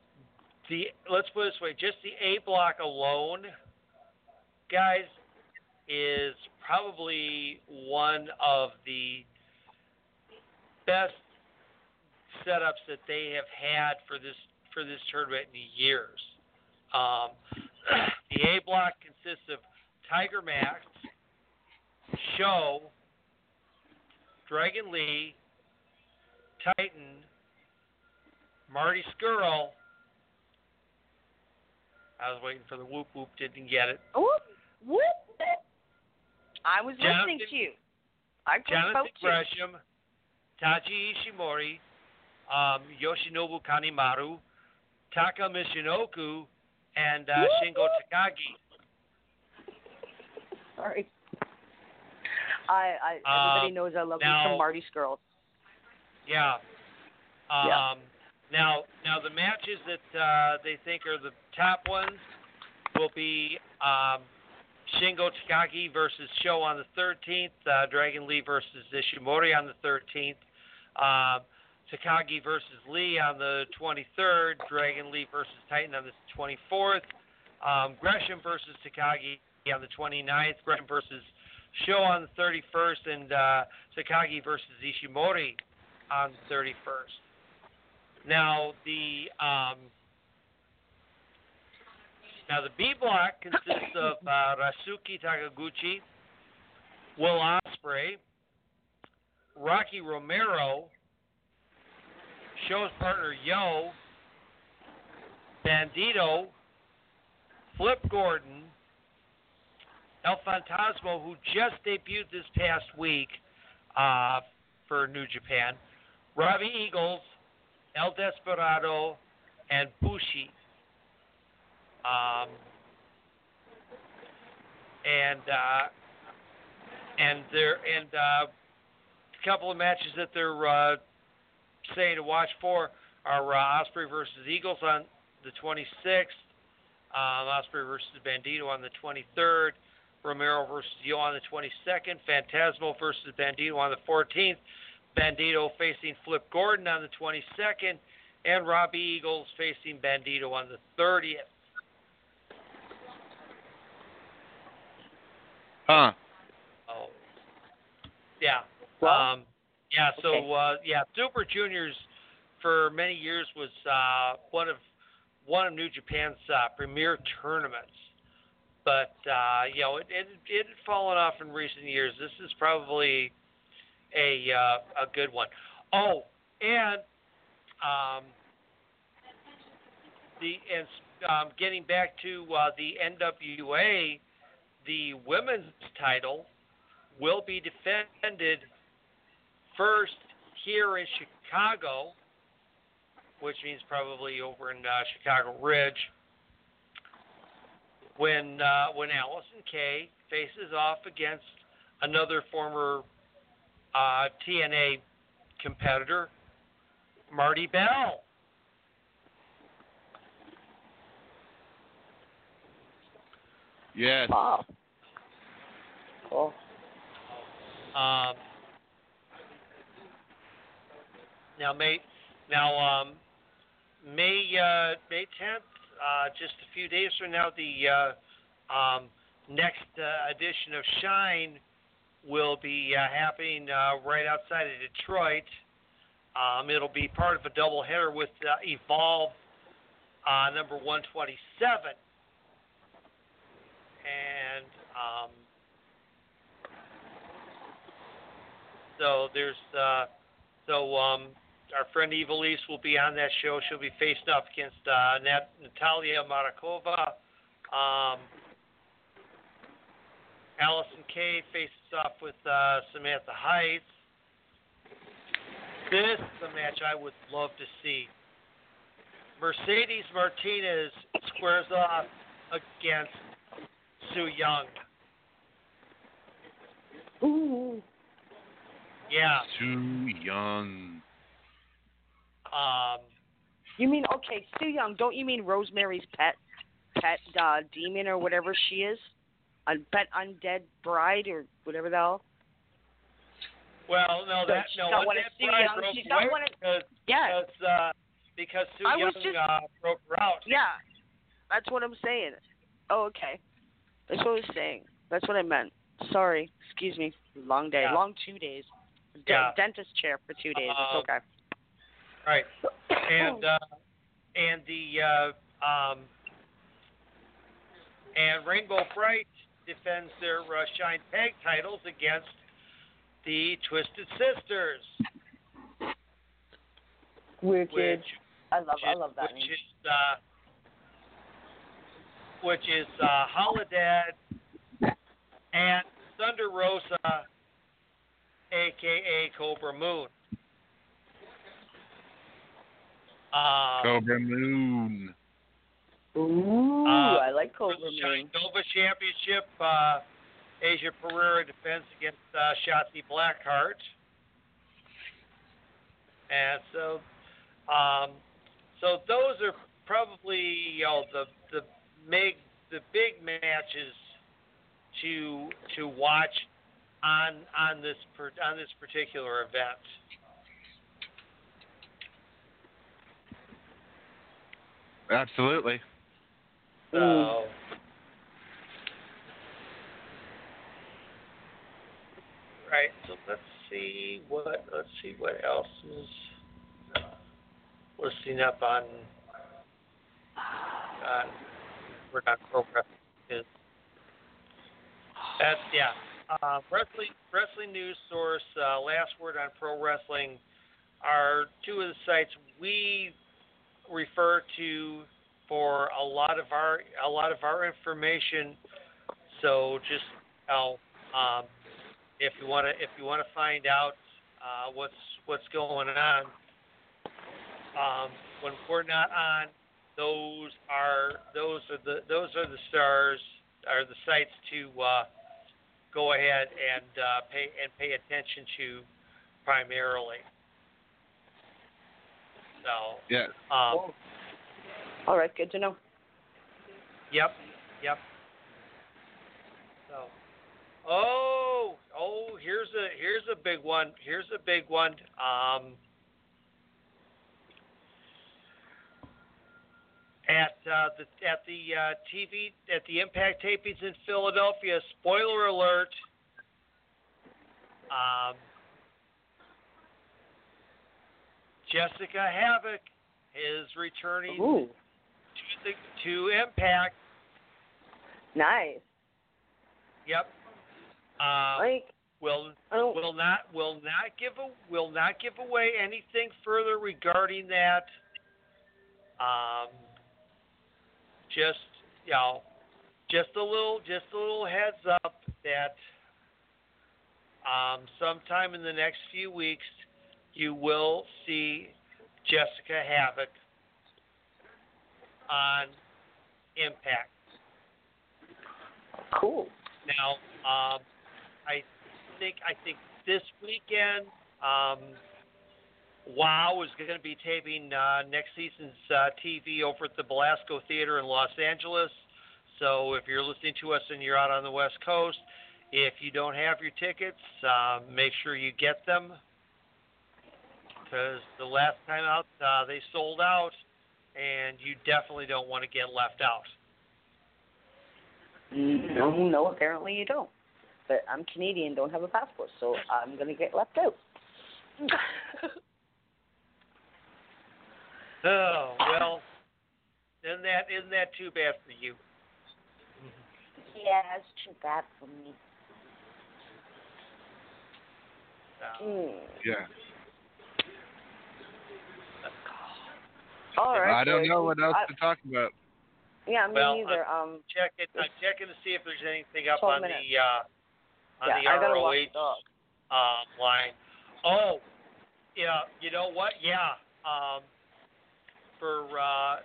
the let's put it this way, just the A block alone, guys, is probably one of the best setups that they have had for this for this tournament in years. Um, the A block consists of Tiger Mask, Show, Dragon Lee, Titan, Marty Scurll. I was waiting for the whoop whoop, didn't get it. Whoop, whoop. I was listening to you. I Jonathan. Gresham, Taiji Ishimori, um, Yoshinobu Kanemaru, Taka Michinoku, and uh, Shingo Takagi. Sorry. I, I Uh, everybody knows I love me now- some Marty Scurll. Yeah. Um, Yeah. Now, now the matches that uh, they think are the top ones will be um, Shingo Takagi versus Show on the 13th, uh, Dragon Lee versus Ishimori on the 13th, um, Takagi versus Lee on the 23rd, Dragon Lee versus Titan on the 24th, um, Gresham versus Takagi on the 29th, Gresham versus Show on the 31st, and uh, Takagi versus Ishimori on the 31st. Now the um, now the B block consists of uh, Rasuki Takaguchi, Will Ospreay, Rocky Romero, Show's partner Yo, Bandito, Flip Gordon, El Phantasmo, who just debuted this past week uh, for New Japan, Robbie Eagles, El Desperado, and Bushi. Um, and uh, and there and uh, a couple of matches that they're saying to watch for are uh, Ospreay versus Eagles on the 26th, um, Ospreay versus Bandito on the 23rd, Romero versus Yo on the 22nd, Phantasmo versus Bandito on the 14th, Bandito facing Flip Gordon on the 22nd, and Robbie Eagles facing Bandito on the 30th. Huh. Oh, yeah. Well, um, yeah. So okay. uh, yeah, Super Juniors for many years was uh, one of one of New Japan's uh, premier tournaments. But uh, you know, it, it it had fallen off in recent years. This is probably a uh, a good one. Oh, and um, the and um, getting back to uh, the NWA, the women's title will be defended first here in Chicago, which means probably over in uh, Chicago Ridge, when uh, when Allysin Kay faces off against another former uh, TNA competitor, Marti Belle. Yes. Wow. Cool. Um, now May now um, May uh, May tenth, uh, just a few days from now, the uh, um, next uh, edition of Shine will be uh, happening uh, right outside of Detroit. Um, it'll be part of a double header with Evolve number 127, and um, So there's so um, our friend Eva Evilise will be on that show. She'll be facing off against uh, Nat- Natalia Marakova. Um, Allysin Kay faces off with uh, Samantha Heights. This is a match I would love to see. Mercedes Martinez squares off against Su Yung. Ooh. Yeah. Su Yung. Um, You mean okay, Su Yung? Don't you mean Rosemary's pet, pet uh, demon or whatever she is? un, bet undead bride or whatever the hell. Well, no, that no, got one one that of Sue bride Young- broke she's away of- because Yeah. because uh, because Sue I Young just- uh, broke her out. Yeah, that's what I'm saying. Oh, okay. That's what I was saying. That's what I meant. Sorry. Excuse me. Long day. Yeah. Long two days. De- Yeah. Dentist chair for two days. Um, it's okay. Right. And uh, and the uh, um, and Rainbow Bright defends their uh, Shine Tag titles against the Twisted Sisters, Wicked. which I love I love that which name. is uh, which is uh, Holidead and Thunder Rosa, aka Cobra Moon. Um, Cobra Moon. Ooh, Uh, I like Cobra Moon. Nova Championship, uh, Asia Pereira defends against uh, Shotzi Blackheart. And so, um, so those are probably you know the the big the big matches to to watch on on this per, on this particular event. Absolutely. So. Mm. Right. So let's see what let's see what else is uh, listing up on on we're not progress is that's yeah. Uh, wrestling wrestling news source. Uh, last word on pro wrestling are two of the sites we refer to for a lot of our a lot of our information. So just how um, if you want to if you want to find out uh, what's what's going on um, when we're not on, those are those are the those are the stars are the sites to uh, go ahead and uh, pay and pay attention to primarily. So Yeah. um, All right, good to know. Yep, yep. So, oh, oh, here's a here's a big one. Here's a big one. Um, at uh, the at the uh, TV at the Impact tapings in Philadelphia. Spoiler alert. Um, Jessicka Havok is returning Ooh, to the to Impact. nice. Yep. Um, Like, will will not will not give a will not give away anything further regarding that. Um, just you know, just a little just a little heads up that um, sometime in the next few weeks you will see Jessicka Havok on Impact. Cool. Now, um, I think I think this weekend, um, Wow is going to be taping uh, next season's uh, TV over at the Belasco Theater in Los Angeles. So if you're listening to us and you're out on the West Coast, if you don't have your tickets, uh, make sure you get them because the last time out uh, they sold out, and you definitely don't want to get left out. No, no, apparently you don't. But I'm Canadian, don't have a passport, so I'm gonna get left out. Oh well, isn't that isn't that too bad for you? yeah, it's too bad for me. So, Mm. Yeah. All right. I don't know what else I- to talk about. Yeah, me Well, neither. Um, check it. I'm checking to see if there's anything up on minutes. the uh, on yeah, the I gotta ROH the um, line. Oh, yeah. You know what? Yeah. Um, for uh,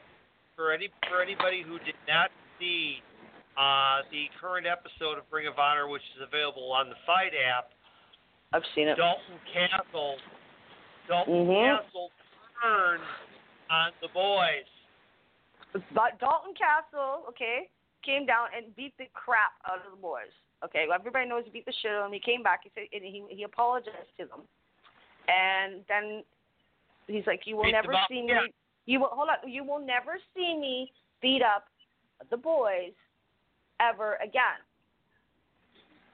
for any for anybody who did not see uh, the current episode of Ring of Honor, which is available on the FITE app, I've seen it. Dalton Castle. Dalton Mhm. Castle turned on the boys. But Dalton Castle, okay. came down and beat the crap out of the boys. Okay, well, everybody knows he beat the shit out of them. He came back. He said and he he apologized to them, and then he's like, "You will Beat never see me. You will hold on. You will never see me beat up the boys ever again."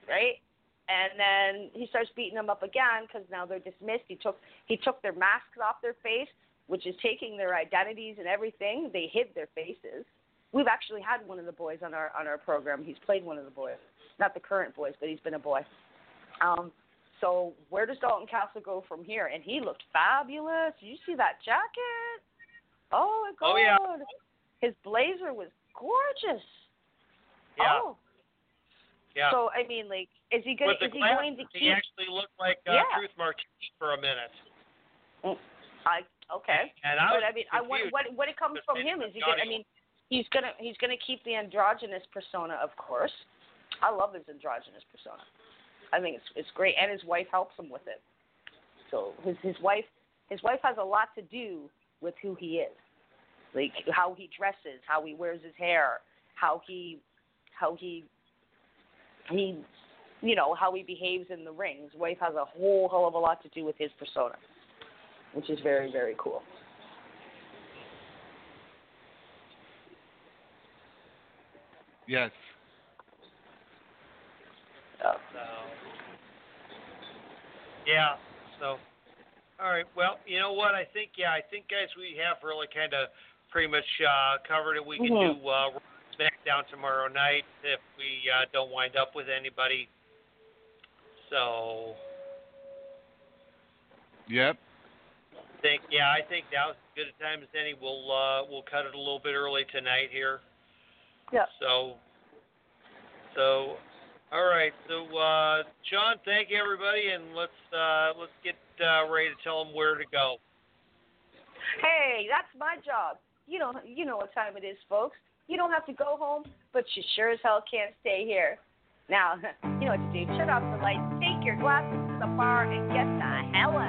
Right? And then he starts beating them up again because now they're dismissed. He took he took their masks off their face, which is taking their identities and everything. They hid their faces. We've actually had one of the boys on our on our program. He's played one of the boys, not the current boys, but he's been a boy. Um, so where does Dalton Castle go from here? And he looked fabulous. You see that jacket? Oh my god! Oh, yeah. His blazer was gorgeous. Yeah. Oh. Yeah. So I mean, like, is he going? Is he glasses, going to keep? he actually looked like uh, Yeah. Truth Martini for a minute. I okay. And I but I mean, I confused what what it comes from him is he gonna, I mean, he's gonna he's gonna keep the androgynous persona, of course. I love his androgynous persona. I think it's it's great, and his wife helps him with it. So his his wife his wife has a lot to do with who he is, like how he dresses, how he wears his hair, how he how he he you know how he behaves in the ring. His wife has a whole hell of a lot to do with his persona, which is very very cool. Yes. Oh. So, yeah. So, all right. Well, you know what? I think yeah. I think guys, we have really kind of pretty much uh, covered it. We can Mhm. do uh, SmackDown tomorrow night if we uh, don't wind up with anybody. So, Yep. Think yeah. I think now's as good a time as any. We'll uh, we'll cut it a little bit early tonight here. Yeah. So, so, all right. So, uh, John, thank you everybody, and let's uh, let's get uh, ready to tell them where to go. Hey, that's my job. You know, you know what time it is, folks. You don't have to go home, but you sure as hell can't stay here. Now, you know what to do. Shut off the lights, take your glasses to the bar, and get the hell out.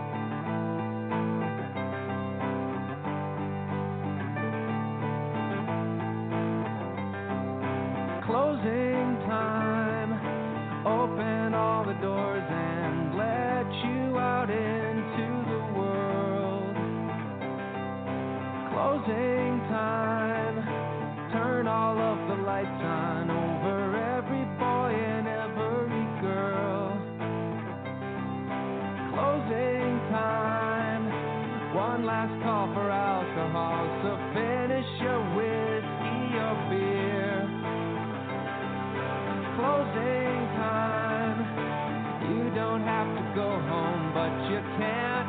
can't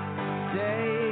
stay